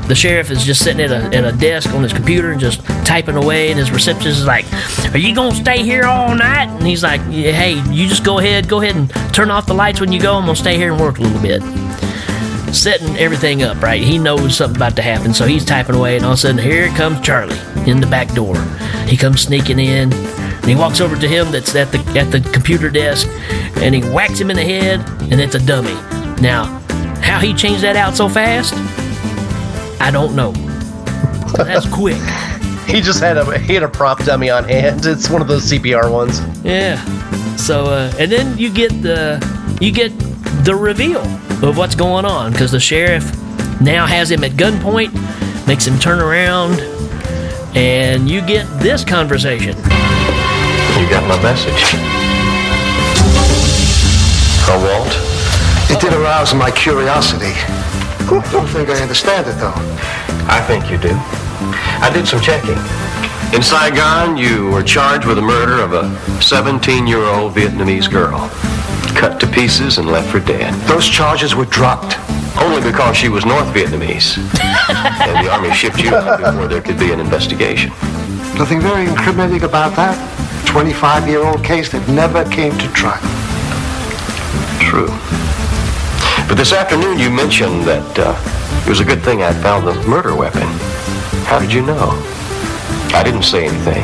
the sheriff is just sitting at a, at a desk on his computer and just typing away, and his receptionist is like, "Are you gonna stay here all night?" And he's like, "Hey, you just go ahead, go ahead and turn off the lights when you go. I'm gonna stay here and work a little bit." Setting everything up, right? He knows something about to happen, so he's typing away, and all of a sudden, here comes Charlie in the back door. He comes sneaking in, and he walks over to him that's at the at the computer desk, and he whacks him in the head, and it's a dummy. Now, how he changed that out so fast, I don't know. That's quick. He just had a he had a prop dummy on hand. It's one of those CPR ones. Yeah. So uh, and then you get the you get the reveal of what's going on because the sheriff now has him at gunpoint, makes him turn around, and you get this conversation. You got my message. Oh, Walt? It did arouse my curiosity. I don't think I understand it, though. I think you do. I did some checking. In Saigon, you were charged with the murder of a 17-year-old Vietnamese girl. Cut to pieces and left for dead. Those charges were dropped. Only because she was North Vietnamese. and the Army shipped you out before there could be an investigation. Nothing very incriminating about that. 25-year-old case that never came to trial. True. But this afternoon you mentioned that uh, it was a good thing I found the murder weapon. How did you know? I didn't say anything.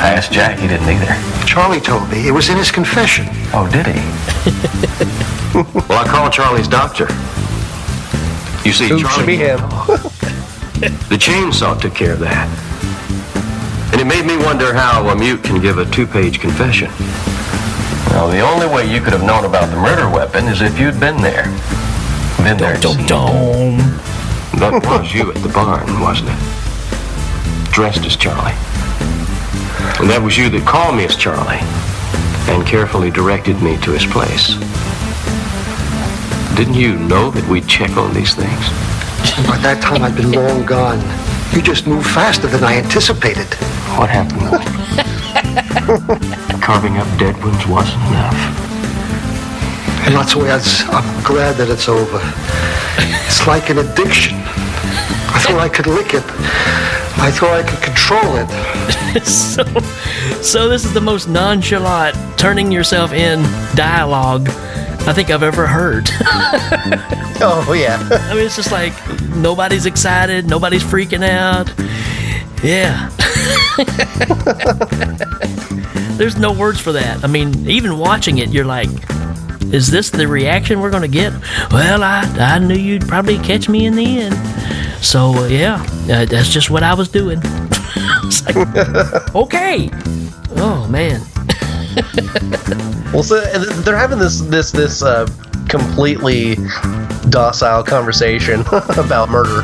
I asked Jack, he didn't either. Charlie told me. It was in his confession. Oh, did he? well, I called Charlie's doctor. You see, Who Charlie, should be him? the chainsaw took care of that. And it made me wonder how a mute can give a two-page confession. Now, the only way you could have known about the murder weapon is if you'd been there. Been there. Dum dum. That was you at the barn, wasn't it? Dressed as Charlie. And that was you that called me as Charlie and carefully directed me to his place. Didn't you know that we'd check on these things? By that time, I'd been long gone. You just moved faster than I anticipated. What happened? Carving up dead ones wasn't enough. And that's why I was, I'm glad that it's over. It's like an addiction. I thought I could lick it. I thought I could control it. so, so this is the most nonchalant turning yourself in dialogue I think I've ever heard. oh yeah. I mean, it's just like nobody's excited, nobody's freaking out. Yeah. There's no words for that. I mean, even watching it, you're like, is this the reaction we're going to get? Well, I, I knew you'd probably catch me in the end. So, uh, yeah, uh, that's just what I was doing. It's like, okay. Oh, man. well, so they're having this this this uh, completely docile conversation about murder,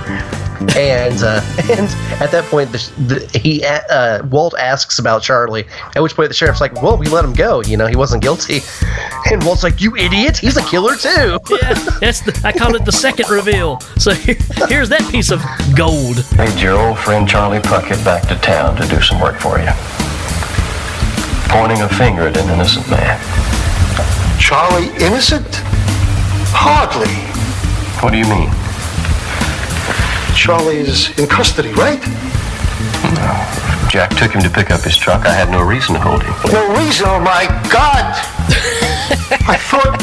and uh, and at that point, the, the, he uh, Walt asks about Charlie. At which point, the sheriff's like, "Well, we let him go. You know, he wasn't guilty." And Walt's like, "You idiot! He's a killer too." yeah, that's the, I call it the second reveal. So here, here's that piece of gold. Made your old friend Charlie Puckett back to town to do some work for you pointing a finger at an innocent man. Charlie innocent? Hardly. What do you mean? Charlie is in custody, right? No. Jack took him to pick up his truck. I had no reason to hold him. No reason? Oh my God! I thought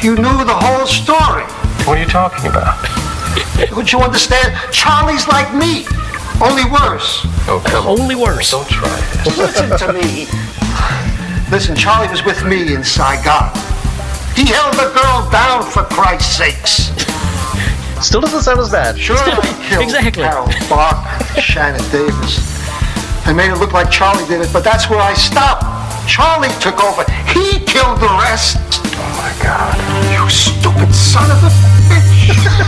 you knew the whole story. What are you talking about? Don't you understand? Charlie's like me, only worse. Oh, come on. Only worse. Don't try this. Listen to me. Listen, Charlie was with me in Saigon. He held the girl down for Christ's sakes. Still doesn't sound as bad. Sure, exactly. Carol Bark, Shannon Davis. I made it look like Charlie did it, but that's where I stopped. Charlie took over. He killed the rest. Oh my God! You stupid son of a bitch!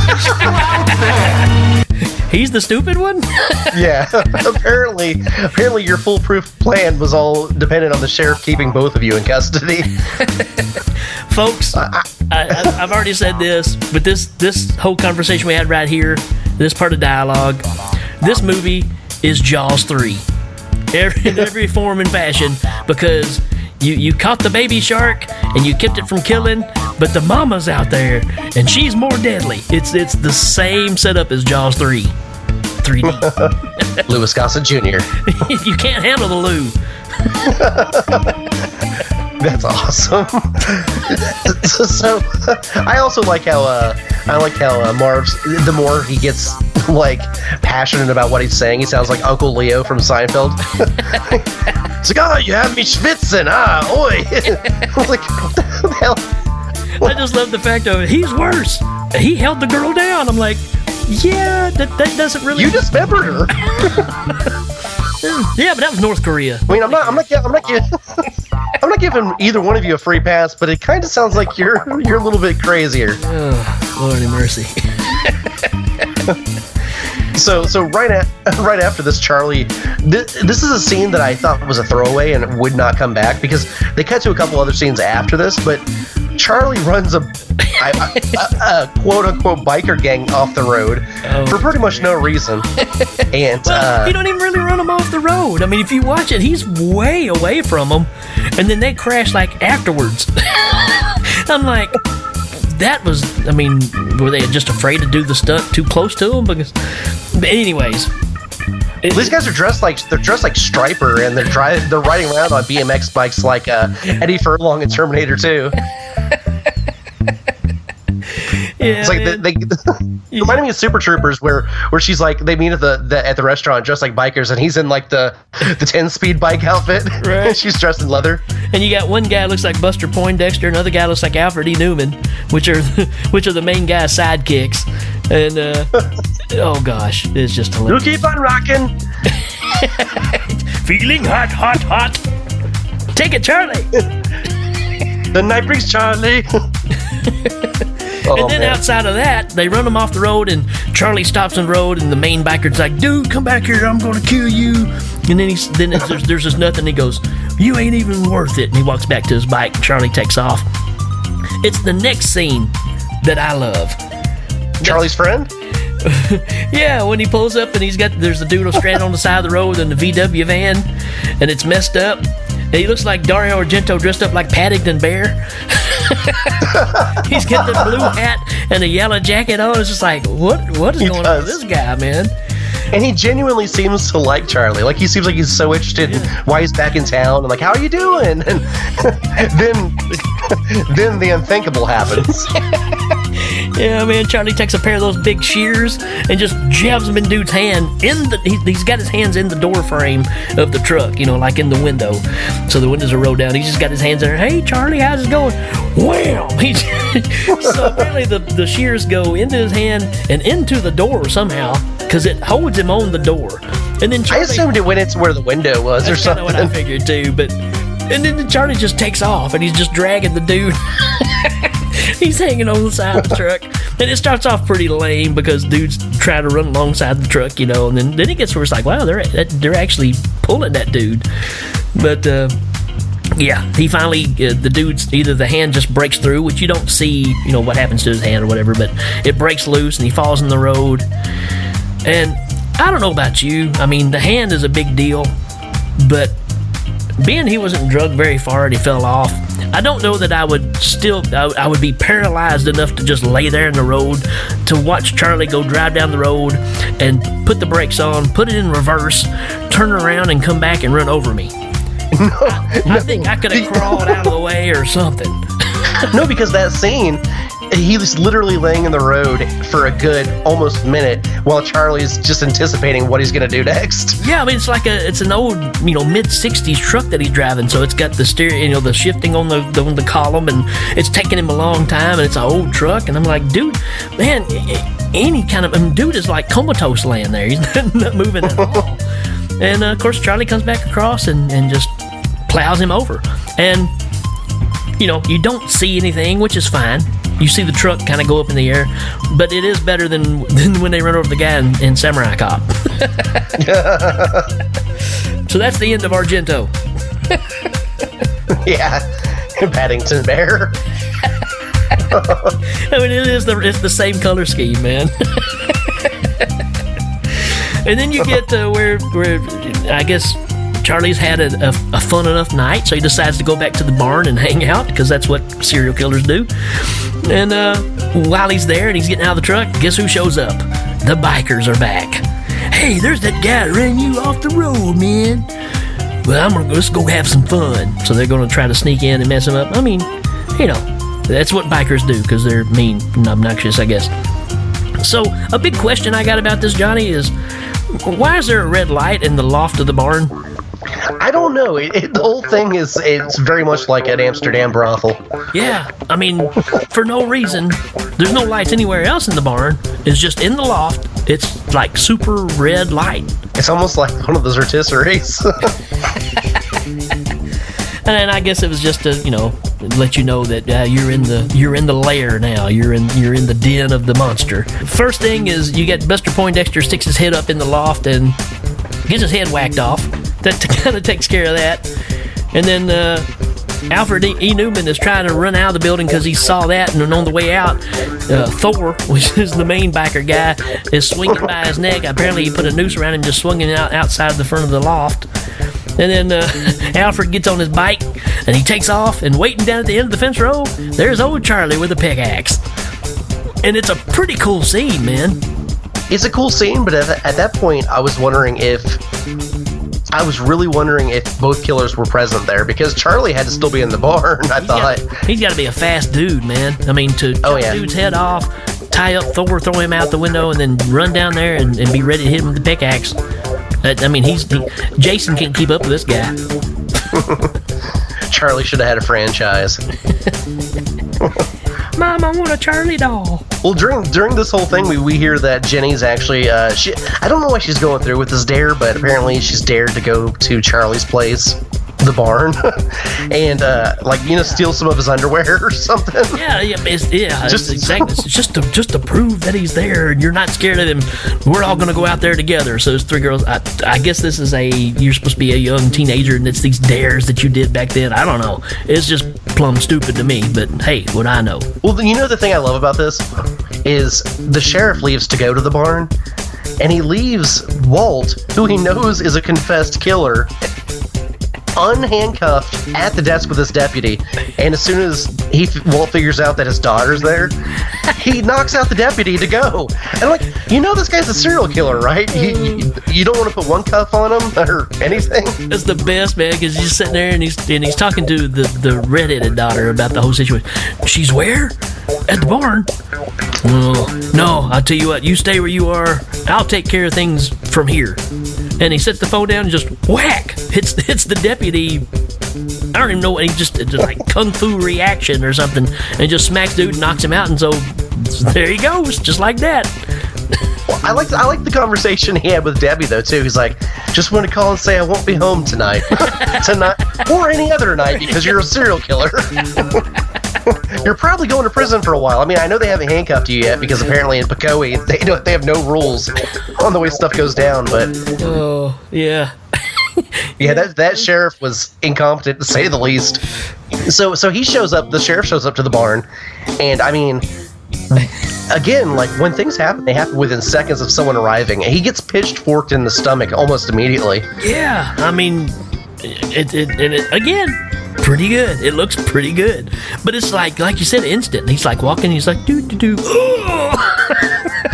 He's still out there. He's the stupid one? yeah. apparently, apparently your foolproof plan was all dependent on the sheriff keeping both of you in custody. Folks, I, have already said this, but this this whole conversation we had right here, this part of dialogue, this movie is Jaws three, every, in every form and fashion, because you you caught the baby shark and you kept it from killing, but the mama's out there and she's more deadly. It's it's the same setup as Jaws three. 3D. Louis Gossett Jr. you can't handle the Lou. That's awesome. so, I also like how uh, I like how uh, Marv's. The more he gets like passionate about what he's saying, he sounds like Uncle Leo from Seinfeld. it's like, oh, you have me schwitzen, ah, oi. I was like, what the hell? I just love the fact of it. He's worse. he held the girl down. I'm like, yeah, that, that doesn't really. You dismembered her. Yeah, but that was North Korea. I mean, I'm not. I'm not. gi- I'm not giving. I'm not giving either one of you a free pass, but it kind of sounds like you're you're a little bit crazier. Oh, Lord have mercy. So so right at right after this, Charlie. This, this is a scene that I thought was a throwaway and it would not come back because they cut to a couple other scenes after this, but. Charlie runs a, a, a, a quote unquote biker gang off the road for pretty much no reason. And Well, uh, he don't even really run him off the road. I mean, if you watch it, he's way away from them, and then they crash like afterwards. I'm like, that was. I mean, were they just afraid to do the stunt too close to him? Because, anyways, these guys are dressed like they're dressed like Stryper, and they're driving they're riding around on BMX bikes like uh, Eddie Furlong in Terminator 2. it's like they, they reminded me of Super Troopers, where where she's like they meet at the, the at the restaurant dressed like bikers, and he's in like the the ten speed bike outfit. Right. she's dressed in leather. and you got one guy looks like Buster Poindexter, another guy looks like Alfred E. Neuman, which are which are the main guy's sidekicks. And uh, oh gosh, it's just hilarious. You keep on rocking. Feeling hot, hot, hot. Take it, Charlie. The night brings Charlie. Oh, and then man. outside of that, they run him off the road, and Charlie stops on the road, and the main biker's like, "Dude, come back here! I'm going to kill you!" And then he's then there's, there's just nothing. He goes, "You ain't even worth it." And he walks back to his bike. And Charlie takes off. It's the next scene that I love. Charlie's friend. Yeah, when he pulls up and he's got there's a dude stranded on the side of the road in the VW van, and it's messed up. And he looks like Dario Argento dressed up like Paddington Bear. he's got the blue hat and the yellow jacket on. It's just like, what what is He going on with this guy, man? And he genuinely seems to like Charlie. Like he seems like he's so interested in why he's back in town and like how are you doing? And then then the unthinkable happens. Yeah, man. Charlie takes a pair of those big shears and just jabs them in dude's hand. In the he, he's got his hands in the door frame of the truck, you know, like in the window. So the windows are rolled down. He's just got his hands in there. Hey, Charlie, how's it going? Wham! He, so apparently the the shears go into his hand and into the door somehow because it holds him on the door. And then I assumed it went into where the window was or of what I figured too. But and then Charlie just takes off and he's just dragging the dude. he's hanging on the side of the truck, and it starts off pretty lame because dudes try to run alongside the truck, you know, and then then it gets where it's like, wow, they're they're actually pulling that dude, but. uh yeah, he finally uh, the dude's either the hand just breaks through, which you don't see, you know what happens to his hand or whatever, but it breaks loose and he falls in the road. And I don't know about you, I mean the hand is a big deal, but being he wasn't drugged very far and he fell off, I don't know that I would still I, I would be paralyzed enough to just lay there in the road to watch Charlie go drive down the road and put the brakes on, put it in reverse, turn around and come back and run over me. I, I think I could have crawled out of the way or something. no, because that scene, he was literally laying in the road for a good almost minute while Charlie's just anticipating what he's gonna do next. Yeah, I mean it's like a it's an old you know mid '60s truck that he's driving, so it's got the steer you know the shifting on the, the on the column, and it's taking him a long time, and it's an old truck, and I'm like, dude, man, any kind of I mean, dude is like comatose laying there, he's not, not moving at all. And uh, of course, Charlie comes back across and and just plows him over, and you know you don't see anything, which is fine. You see the truck kind of go up in the air, but it is better than, than when they run over the guy in, in Samurai Cop. So that's the end of Argento. yeah, Paddington Bear. I mean, it is the it's the same color scheme, man. and then you get to where where I guess Charlie's had a, a, a fun enough night, so he decides to go back to the barn and hang out because that's what serial killers do. And uh, while he's there and he's getting out of the truck, guess who shows up? The bikers are back. Hey, there's that guy that ran you off the road, man. Well, I'm gonna let's go have some fun. So they're gonna try to sneak in and mess him up. I mean, you know, that's what bikers do because they're mean and obnoxious, I guess. So a big question I got about this, Johnny, is why is there a red light in the loft of the barn? I don't know. It, it- the whole thing is it's very much like an Amsterdam brothel. Yeah, I mean, for no reason. There's no lights anywhere else in the barn. It's just in the loft. It's like super red light. It's almost like one of those rotisseries. And then I guess it was just to you know let you know that uh, you're in the you're in the lair now. You're in you're in the den of the monster. First thing is you get Buster Poindexter sticks his head up in the loft and gets his head whacked off. That kind of takes care of that. And then uh, Alfred E. Neuman is trying to run out of the building because he saw that, and then on the way out, uh, Thor, which is the main biker guy, is swinging by his neck. Apparently, he put a noose around him, just swinging out outside the front of the loft. And then uh, Alfred gets on his bike and he takes off. And waiting down at the end of the fence row, there's old Charlie with a pickaxe. And it's a pretty cool scene, man. it's a cool scene, but at, at that point, I was wondering if. I was really wondering if both killers were present there because Charlie had to still be in the barn. I thought. He's got to be a fast dude, man. I mean, to Oh, yeah. dude's head off, tie up Thor, throw him out the window, and then run down there and, and be ready to hit him with the pickaxe. That, I mean, he's he, Jason can't keep up with this guy. Charlie should have had a franchise. Mom, I want a Charlie doll. Well, during during this whole thing, we, we hear that Jenny's actually uh, she I don't know why she's going through with this dare, but apparently she's dared to go to Charlie's place, the barn, and uh, like you know steal some of his underwear or something. Yeah, yeah, it's, yeah. Just- Just exactly. It's just to just to prove that he's there, and you're not scared of him. We're all gonna go out there together. So it's three girls. I, I guess this is a you're supposed to be a young teenager, and it's these dares that you did back then. I don't know. It's just plumb stupid to me. But hey, what I know. Well, you know the thing I love about this is the sheriff leaves to go to the barn, and he leaves Walt, who he knows is a confessed killer, unhandcuffed at the desk with his deputy. And as soon as he Walt figures out that his daughter's there, he knocks out the deputy to go. And like, you know, this guy's a serial killer, right? You, you, you don't want to put one cuff on him or anything. That's the best, man, because he's sitting there and he's and he's talking to the the redheaded daughter about the whole situation. She's where? At the barn. Well, no, I'll tell you what. You stay where you are. I'll take care of things from here. And he sets the phone down and just whack hits hits the deputy. I don't even know what he just did, like kung fu reaction or something, and just smacks dude, and knocks him out, and so there he goes, just like that. Well, I like I like the conversation he had with Debbie though too. He's like, just want to call and say I won't be home tonight, tonight or any other night because you're a serial killer. you're probably going to prison for a while. I mean, I know they haven't handcuffed you yet because apparently in Pecoe they don't they have no rules on the way stuff goes down. But Oh yeah. yeah, that that sheriff was incompetent to say the least. So so he shows up. The sheriff shows up to the barn, and I mean, again, like when things happen, they happen within seconds of someone arriving. And he gets pitched forked in the stomach almost immediately. Yeah, I mean, it, it, it, it again, pretty good. It looks pretty good, but it's like, like you said, instant. He's like walking. He's like, doo doo doo.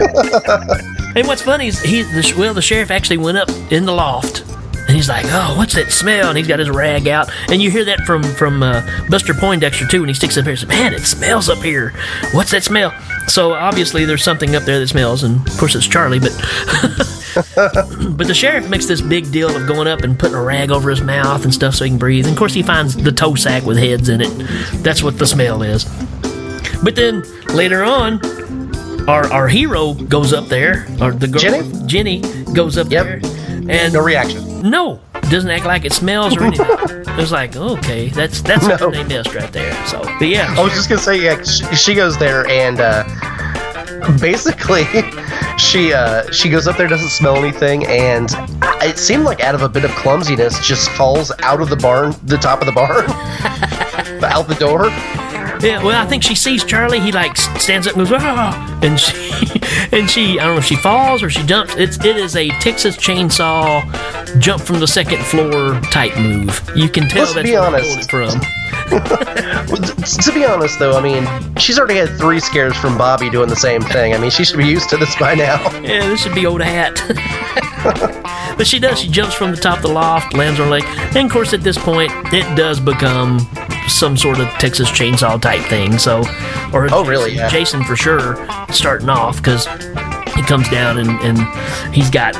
and what's funny is he, the, well, the sheriff actually went up in the loft. And he's like, "Oh, what's that smell?" And he's got his rag out, and you hear that from from uh, Buster Poindexter too. And he sticks up here and says, "Man, it smells up here. What's that smell?" So obviously there's something up there that smells, and of course it's Charlie. But but the sheriff makes this big deal of going up and putting a rag over his mouth and stuff so he can breathe. And of course, he finds the toe sack with heads in it. That's what the smell is. But then later on, our our hero goes up there, or the girl Jenny? Jenny goes up there, and no reaction. No, doesn't act like it smells or anything. it was like, okay, that's that's No. something they missed right there. So, but yeah, I was just gonna say, yeah, she, she goes there and uh, basically she uh, she goes up there, doesn't smell anything, and it seemed like out of a bit of clumsiness, just falls out of the barn, the top of the barn, out the door. Yeah, well, I think she sees Charlie. He like stands up and goes, ah, and she, and she, I don't know if she falls or she jumps. It's it is a Texas Chainsaw jump from the second floor type move. You can tell Let's that's be where honest. pulled it from. to be honest, though, I mean, she's already had three scares from Bobby doing the same thing. I mean, she should be used to this by now. Yeah, this should be old hat. but she does. She jumps from the top of the loft, lands on her leg, and of course, at this point, it does become some sort of Texas Chainsaw type thing. So, or Oh, really? Yeah. Jason for sure starting off because he comes down and, and he's got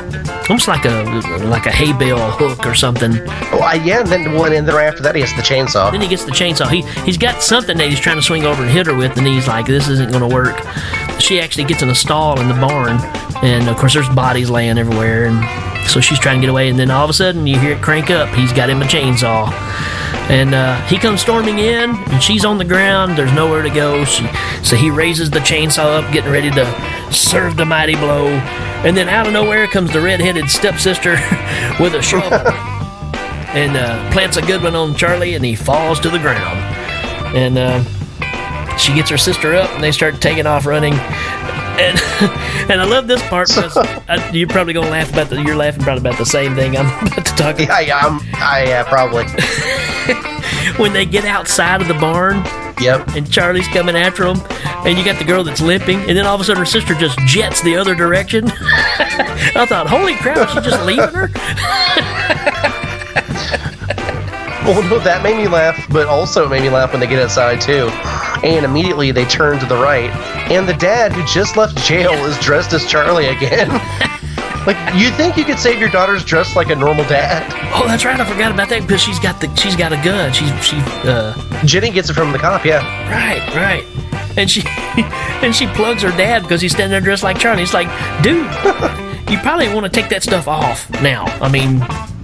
almost like a like a hay bale hook or something. Oh, I, yeah, and then one, and then right after that, he has the chainsaw. Then he gets the chainsaw. He he's got something that he's trying to swing over and hit her with, and he's like, "This isn't going to work." She actually gets in a stall in the barn, and of course, there's bodies laying everywhere, and so she's trying to get away. And then all of a sudden, you hear it crank up. He's got him a chainsaw. And uh, he comes storming in, and she's on the ground. There's nowhere to go. She, so he raises the chainsaw up, getting ready to serve the mighty blow. And then out of nowhere comes the red-headed stepsister with a shovel and uh, plants a good one on Charlie, and he falls to the ground. And uh, she gets her sister up, and they start taking off running. And, and I love this part because I, you're probably gonna laugh about the. You're laughing probably about the same thing I'm about to talk about. Yeah, yeah, I'm, I yeah, probably. when they get outside of the barn. Yep. And Charlie's coming after them, and you got the girl that's limping, and then all of a sudden her sister just jets the other direction. I thought, holy crap, she's just leaving her. Well, no, that made me laugh, but also it made me laugh when they get outside too. And immediately they turn to the right, and the dad who just left jail is dressed as Charlie again. like you think you could save your daughter's dressed like a normal dad? Oh, that's right. I forgot about that because she's got the she's got a gun. She's she uh Jenny gets it from the cop. Yeah. right right. And she and she plugs her dad because he's standing there dressed like Charlie. He's like, dude, you probably want to take that stuff off now. I mean,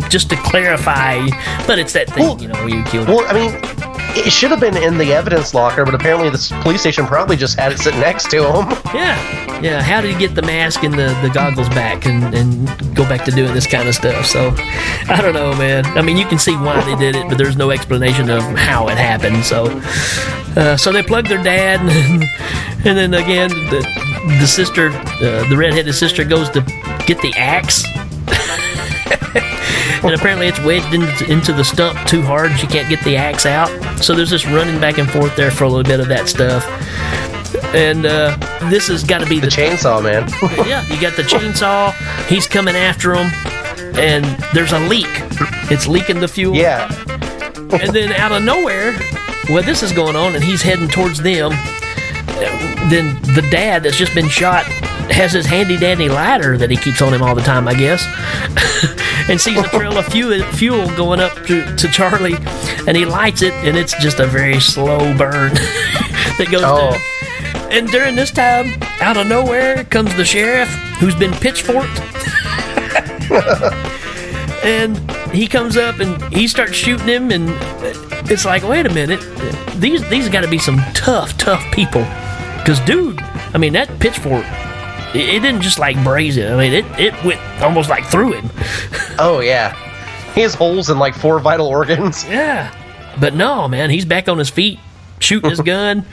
just to clarify. But it's that thing, you know, where you killed. Well, I mean, it should have been in the evidence locker, but apparently the police station probably just had it sitting next to him. Yeah, yeah. How did he get the mask and the, the goggles back and, and go back to doing this kind of stuff? So, I don't know, man. I mean, you can see why they did it, but there's no explanation of how it happened. So, uh, so they plugged their dad, and, and then again, the the sister, uh, the redheaded sister, goes to get the axe. And apparently it's wedged into, into the stump too hard and she can't get the axe out. So there's this running back and forth there for a little bit of that stuff. And uh, this has got to be the, chainsaw, man. yeah, you got the chainsaw. He's coming after him, and there's a leak. It's leaking the fuel. Yeah. and then out of nowhere, well, this is going on, and he's heading towards them. Then the dad that's just been shot has his handy dandy ladder that he keeps on him all the time, I guess, and sees a trail of fuel, fuel going up to, to Charlie, and he lights it, and it's just a very slow burn that goes Oh. down. And during this time, out of nowhere comes the sheriff who's been pitchforked. and he comes up and he starts shooting him and it's like wait a minute these these got to be some tough tough people because dude i mean that pitchfork it, it didn't just like braze it. I mean it, it went almost like through him. Oh yeah. He has holes in like four vital organs. yeah. But no man he's back on his feet shooting his gun.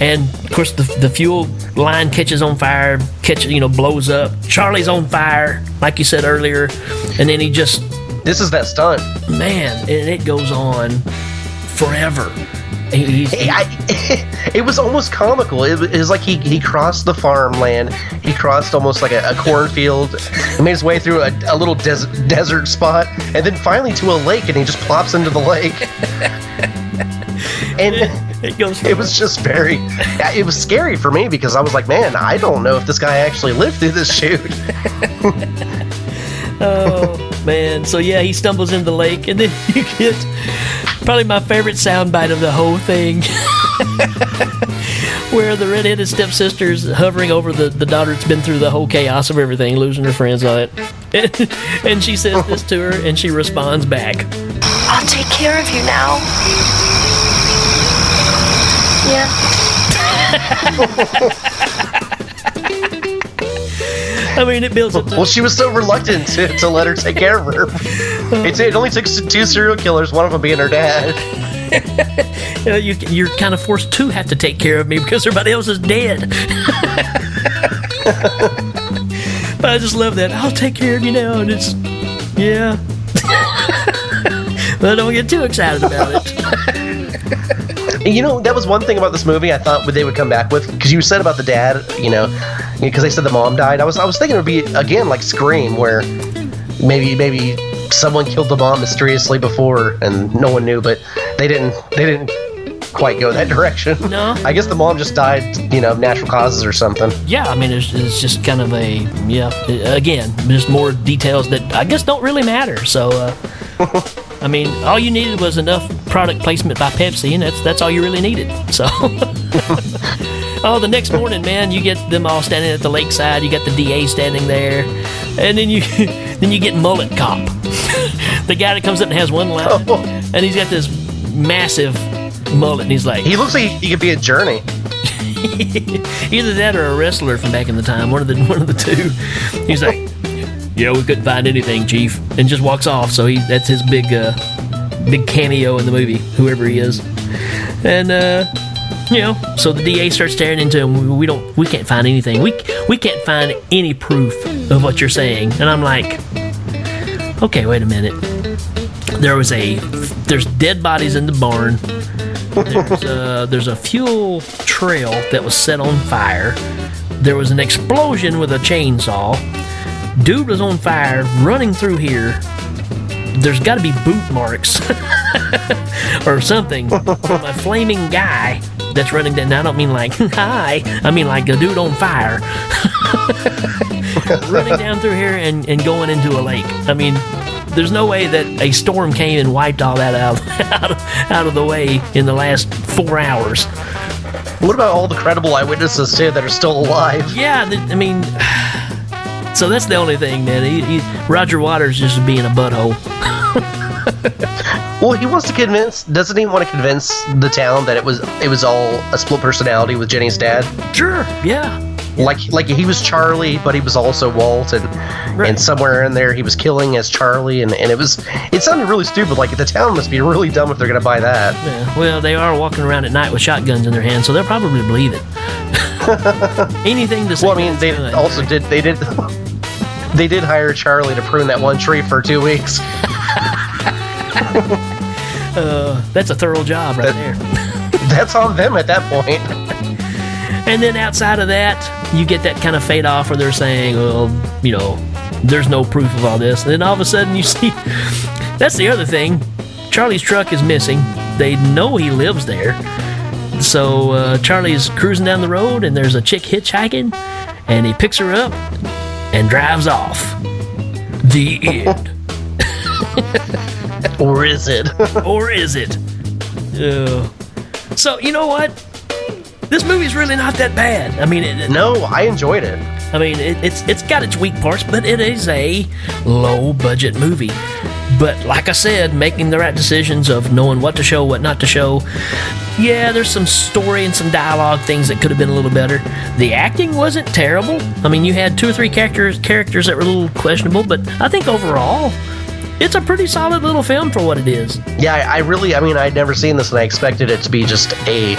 And of course the, the fuel line catches on fire catches you know blows up. Charlie's on fire like you said earlier. And then he just This is that stunt. man and it goes on forever He- I, it was almost comical. It, was- it was like he, he crossed the farmland. He crossed almost like a, a cornfield. He made his way through a, a little des- desert spot, and then finally to a lake, and he just plops into the lake. and it. It was just very. It was scary for me because I was like, man, I don't know if this guy actually lived through this shoot. oh man so yeah he stumbles in the lake and then you get probably my favorite soundbite of the whole thing where the redheaded stepsister's hovering over the, the daughter that's been through the whole chaos of everything losing her friends all that and, and she says this to her and she responds back I'll take care of you now. Yeah. I mean, it builds up to Well, she was so reluctant to, to let her take care of her. It, it only took two serial killers, one of them being her dad. you know, you, you're kind of forced to have to take care of me because everybody else is dead. but I just love that. I'll take care of you now, and it's yeah. but don't get too excited about it. You know, that was one thing about this movie I thought they would come back with because you said about the dad, you know, because they said the mom died. I was I was thinking it would be again like Scream, where maybe maybe someone killed the mom mysteriously before and no one knew, but they didn't they didn't quite go that direction. No. I guess the mom just died, you know, natural causes or something. Yeah, I mean, it's, it's just kind of a yeah. Again, just more details that I guess don't really matter. So, uh, I mean, all you needed was enough product placement by Pepsi, and that's that's all you really needed. So, oh, the next morning, man, you get them all standing at the lakeside. You got the DA standing there, and then you then you get Mullet Cop, the guy that comes up and has one line, and he's got this massive mullet, and he's like, He looks like he could be a journey. Either that or a wrestler from back in the time, one of the one of the two. He's like, "Yeah, we couldn't find anything, Chief," and just walks off. So he that's his big uh, big cameo in the movie, whoever he is. And uh, you know, so the DA starts staring into him. We don't, we can't find anything. We we can't find any proof of what you're saying. And I'm like, okay, wait a minute. There was a there's dead bodies in the barn. There's a, there's a fuel trail that was set on fire. There was an explosion with a chainsaw. Dude was on fire running through here. There's got to be boot marks or something from a flaming guy that's running down. I don't mean like hi. I mean like a dude on fire running down through here and, and going into a lake. I mean, there's no way that a storm came and wiped all that out, out, of, out of the way in the last four hours. What about all the credible eyewitnesses too that are still alive? Yeah, I mean, so that's the only thing, man. He, he, Roger Waters just being a butthole. Well, he wants to convince. Doesn't he want to convince the town that it was it was all a split personality with Jenny's dad? Sure. Yeah. Like like he was Charlie, but he was also Walt, and and somewhere in there he was killing as Charlie, and, and it was it sounded really stupid. Like the town must be really dumb if they're gonna buy that. Yeah, well, they are walking around at night with shotguns in their hands, so they'll probably believe it. Anything to say. Well, I mean, they also did they did they did hire Charlie to prune that one tree for two weeks. uh, that's a thorough job right there. That's on them at that point. And then outside of that, you get that kind of fade off where they're saying, well, you know, there's no proof of all this. And then all of a sudden you see that's the other thing. Charlie's truck is missing. They know he lives there. So uh, Charlie's cruising down the road and there's a chick hitchhiking and he picks her up and drives off. The end. or is it? or is it? So, you know what? This movie's really not that bad. I mean, it, no, I enjoyed it. I mean, it, it's it's got its weak parts, but it is a low budget movie. But like I said, making the right decisions of knowing what to show, what not to show. Yeah, there's some story and some dialogue things that could have been a little better. The acting wasn't terrible. I mean, you had two or three characters characters that were a little questionable, but I think overall, it's a pretty solid little film for what it is. Yeah, I, I really, I mean, I'd never seen this, and I expected it to be just a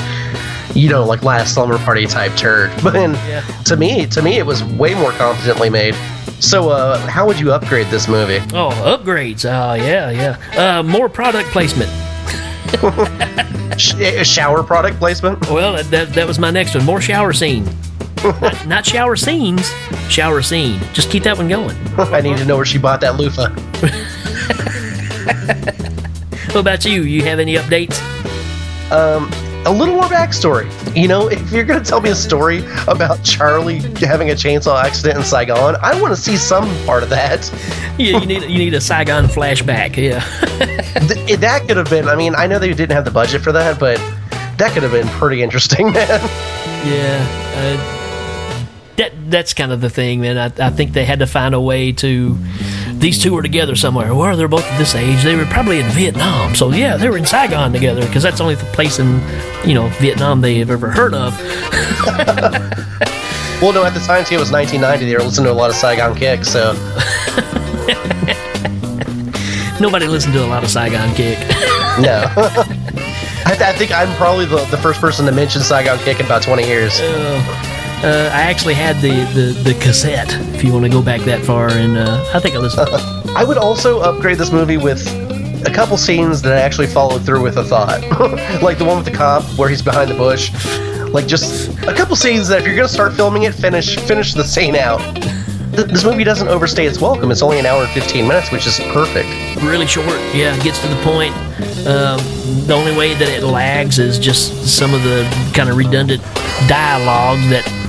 you know, like last slumber party type turd. But then, yeah. to me, to me, it was way more competently made. So, uh, how would you upgrade this movie? Oh, upgrades. Oh, uh, yeah, yeah. Uh, more product placement. Sh- shower product placement? Well, that, that was my next one. More shower scene. not, not, shower scenes, shower scene. Just keep that one going. I need to know where she bought that loofah. What about you? You have any updates? Um, a little more backstory. You know, if you're going to tell me a story about Charlie having a chainsaw accident in Saigon, I want to see some part of that. yeah, you need you need a Saigon flashback. Yeah, Th- that could have been. I mean, I know they didn't have the budget for that, but that could have been pretty interesting, man. Yeah, uh, that that's kind of the thing, man. I, I think they had to find a way to these two were together somewhere. Well, they're both at this age. They were probably in Vietnam. So yeah, they were in Saigon together because that's only the only place in you know Vietnam they've ever heard of. well, no, at the time too, it was 1990. They were listening to a lot of Saigon Kick, so. Nobody listened to a lot of Saigon Kick. no. I, th- I, think I'm probably the, the first person to mention Saigon Kick in about 20 years. Uh, uh, I actually had the, the, the cassette, if you want to go back that far, and uh, I think I listened. I would also upgrade this movie with a couple scenes that I actually followed through with a thought, like the one with the cop where he's behind the bush. Like just a couple scenes that if you're gonna start filming it, finish finish the scene out. th- this movie doesn't overstay its welcome. It's only an hour and 15 minutes, which is perfect. really short. Yeah, it gets to the point. Um, the only way that it lags is just some of the kind of redundant dialogue that.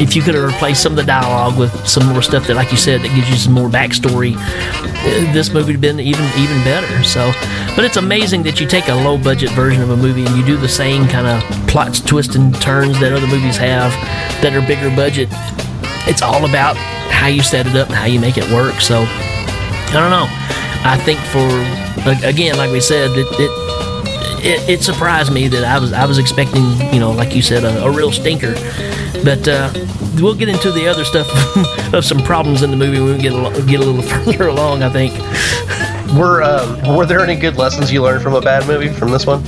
If you could have replaced some of the dialogue with some more stuff that, like you said, that gives you some more backstory, uh, this movie would have been even even better. So, but it's amazing that you take a low budget version of a movie and you do the same kind of plots, twists, and turns that other movies have that are bigger budget. It's all about how you set it up and how you make it work. So, I don't know. I think for again, like we said, it it, it, it surprised me that I was I was expecting you know like you said a, a real stinker, but uh, we'll get into the other stuff of some problems in the movie when we get a, get a little further along. I think. Were um, were there any good lessons you learned from a bad movie from this one?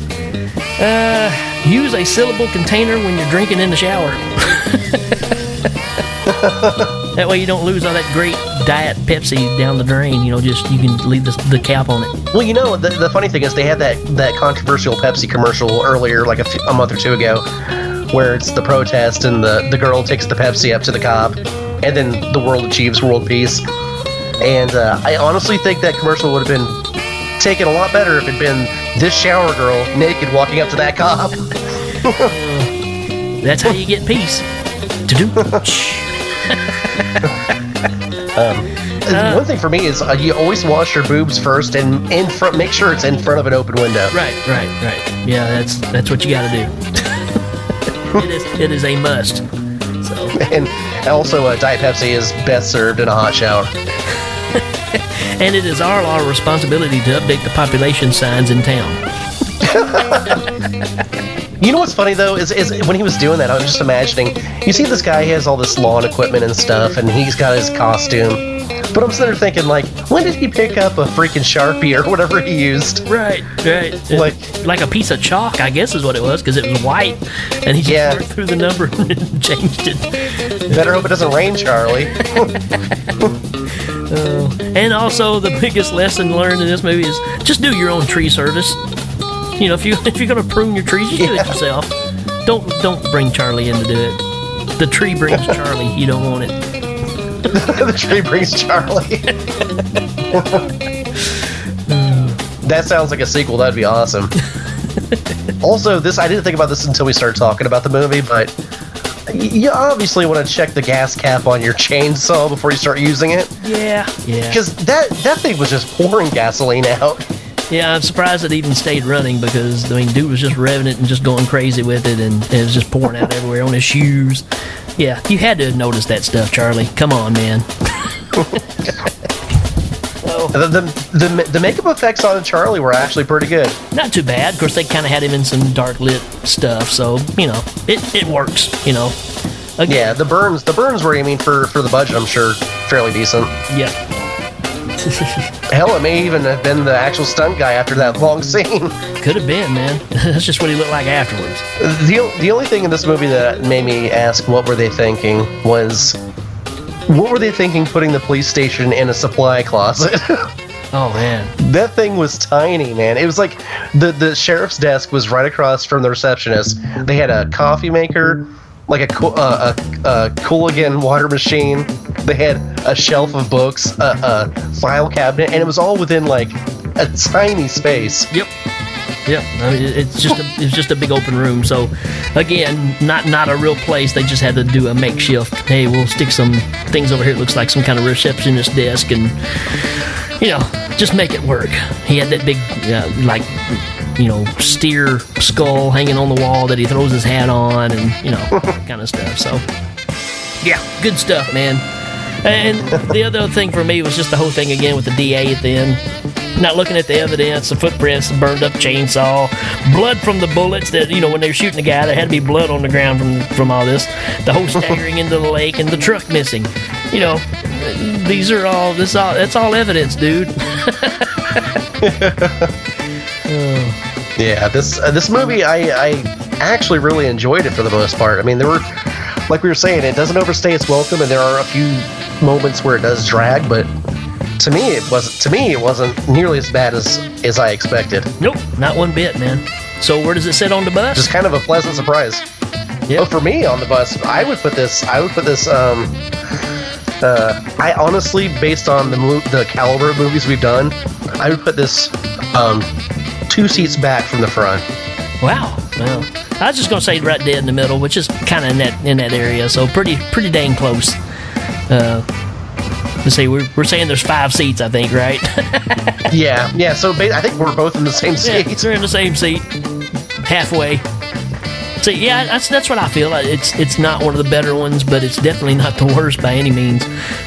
Uh, use a syllable container when you're drinking in the shower. that way you don't lose all that great diet Pepsi down the drain. You know, just you can leave the, the cap on it. Well, you know, the, the funny thing is they had that, that controversial Pepsi commercial earlier, like a, few- a month or two ago, where it's the protest and the, the girl takes the Pepsi up to the cop, and then the world achieves world peace. And uh, I honestly think that commercial would have been taken a lot better if it'd been this shower girl naked walking up to that cop. That's how you get peace. To do. um, one thing for me is uh, you always wash your boobs first and in front. Make sure it's in front of an open window. Right, right, right. Yeah, that's that's what you got to do. it is it is a must. So And also, uh, Diet Pepsi is best served in a hot shower. and it is our our responsibility to update the population signs in town. You know what's funny though is, is when he was doing that, I was just imagining. You see this guy, he has all this lawn equipment and stuff, and he's got his costume. But I'm sitting there thinking, like, when did he pick up a freaking sharpie or whatever he used? Right, right. Like, like a piece of chalk, I guess is what it was, because it was white, and he just Yeah. worked through the number and changed it. better hope it doesn't rain, Charlie. Uh, and also, the biggest lesson learned in this movie is just do your own tree service. You know, if you if you're gonna prune your trees, you do it yourself. Don't don't bring Charlie in to do it. The tree brings Charlie. You don't want it. the tree brings Charlie. that sounds like a sequel. That'd be awesome. also, this I didn't think about this until we started talking about the movie, but you obviously want to check the gas cap on your chainsaw before you start using it, Yeah, yeah. because that that thing was just pouring gasoline out. Yeah, I'm surprised it even stayed running because I mean, dude was just revving it and just going crazy with it, and it was just pouring out everywhere on his shoes. Yeah, you had to have noticed that stuff, Charlie. Come on, man. The, the, the, the makeup effects on Charlie were actually pretty good. Not too bad. Of course, they kind of had him in some dark lit stuff, so you know, it, it works. You know. Yeah, the burns the burns were, I mean, for for the budget, I'm sure fairly decent. Yeah. Hell, it may even have been the actual stunt guy after that long scene. Could have been, man. That's just what he looked like afterwards. The, the only thing in this movie that made me ask what were they thinking was what were they thinking putting the police station in a supply closet? Oh man. that thing was tiny, man. It was like the the sheriff's desk was right across from the receptionist. They had a coffee maker, like a uh, a, a Culligan water machine. They had a shelf of books, a, a file cabinet, and it was all within like a tiny space. Yep. Yep. I mean, it's just a, it's just a big open room. So, again, not not a real place. They just had to do a makeshift. Hey, we'll stick some things over here. It looks like some kind of receptionist desk, and you know, just make it work. He had that big, uh, like, you know, steer skull hanging on the wall that he throws his hat on, and you know, kind of stuff. So, yeah, good stuff, man. And the other thing for me was just the whole thing again with the DA at the end. Not looking at the evidence, the footprints, the burned up chainsaw, blood from the bullets that, you know, when they were shooting the guy, there had to be blood on the ground from, from all this. The whole staggering into the lake and the truck missing. You know, these are all, this all, that's all evidence, dude. Yeah, this uh, this movie I I actually really enjoyed it for the most part. I mean, there were like we were saying, it doesn't overstay its welcome, and there are a few moments where it does drag, but to me it wasn't to me it wasn't nearly as bad as as I expected. Nope, not one bit, man. So where does it sit on the bus? Just kind of a pleasant surprise. Oh, for me on the bus, I would put this I would put this um Uh, I honestly, based on the mo- the caliber of movies we've done, I would put this um, two seats back from the front. Wow. Well, I was just gonna say right dead in the middle, which is kind of in that in that area, so pretty pretty dang close. Uh, let's see, we're, we're saying there's five seats, I think, right? yeah, yeah. So ba- I think we're both in the same seat. Yeah, they're in the same seat, halfway. So yeah, that's that's what I feel. It's it's not one of the better ones, but it's definitely not the worst by any means.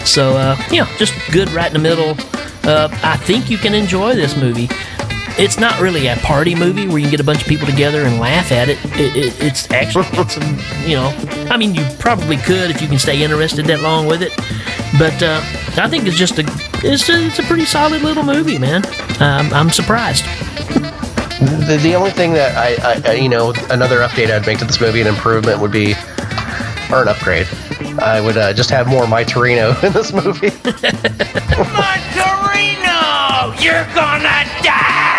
So uh, yeah, just good right in the middle. Uh, I think you can enjoy this movie. It's not really a party movie where you can get a bunch of people together and laugh at it. it, it it's actually got some, you know, I mean, you probably could if you can stay interested that long with it. But uh, I think it's just a it's a, it's a pretty solid little movie, man. Um, I'm surprised. The, the only thing that I, I, you know, another update I'd make to this movie, an improvement would be, or an upgrade. I would uh, just have more My Torino in this movie. My Torino! You're gonna die!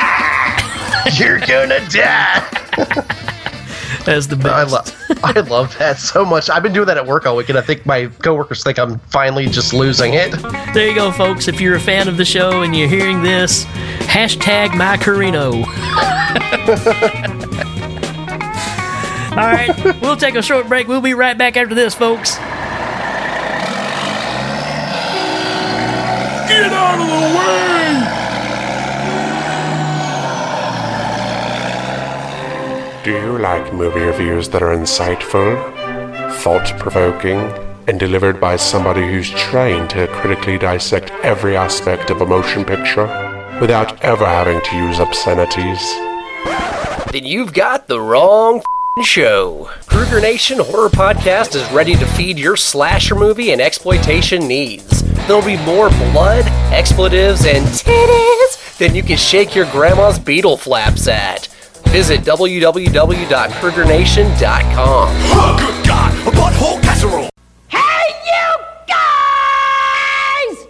You're gonna die! That's the best. I, lo- I love that so much. I've been doing that at work all week, and I think my coworkers think I'm finally just losing it. There you go, folks. If you're a fan of the show and you're hearing this, hashtag my Carino. All right, we'll take a short break. We'll be right back after this, folks. Get out of the way! Do you like movie reviews that are insightful, thought provoking, and delivered by somebody who's trained to critically dissect every aspect of a motion picture without ever having to use obscenities? Then you've got the wrong show. Kruger Nation Horror Podcast is ready to feed your slasher movie and exploitation needs. There'll be more blood, expletives, and titties than you can shake your grandma's beetle flaps at. Visit www.krugernation.com. Oh, good God! A butthole casserole! Hey, you guys!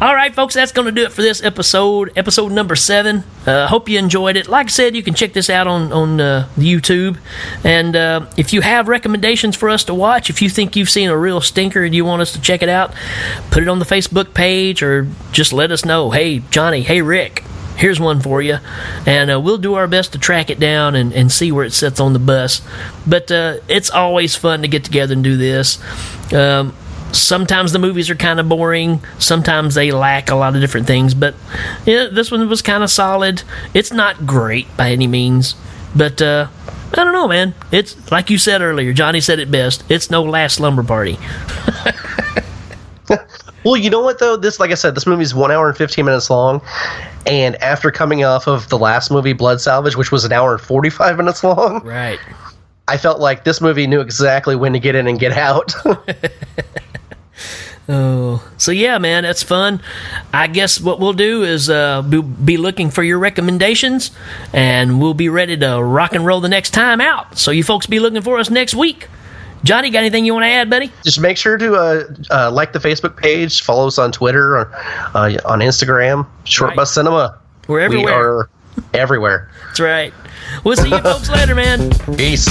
All right, folks, that's going to do it for this episode, episode number seven. Uh, hope you enjoyed it. Like I said, you can check this out on on uh, YouTube, and uh, if you have recommendations for us to watch, if you think you've seen a real stinker and you want us to check it out, put it on the Facebook page or just let us know. Hey, Johnny. Hey, Rick. Here's one for you, and uh, we'll do our best to track it down and, and see where it sits on the bus. But uh, it's always fun to get together and do this. Um, sometimes the movies are kind of boring. Sometimes they lack a lot of different things. But yeah this one was kind of solid. It's not great by any means. But uh i don't know man. It's like you said earlier johnny said it best it's no last slumber party Well, you know what though? This, like I said, this movie is one hour and fifteen minutes long, and after coming off of the last movie, Blood Salvage, which was an hour and forty-five minutes long, right? I felt like this movie knew exactly when to get in and get out. Oh, so yeah, man, that's fun. I guess what we'll do is uh, be looking for your recommendations, and we'll be ready to rock and roll the next time out. So you folks be looking for us next week. Johnny, got anything you want to add, buddy? Just make sure to uh, uh, like the Facebook page, follow us on Twitter, or uh, on Instagram, Short Right. Bus Cinema. We're We everywhere. are everywhere. That's right. We'll see you folks later, man. Peace.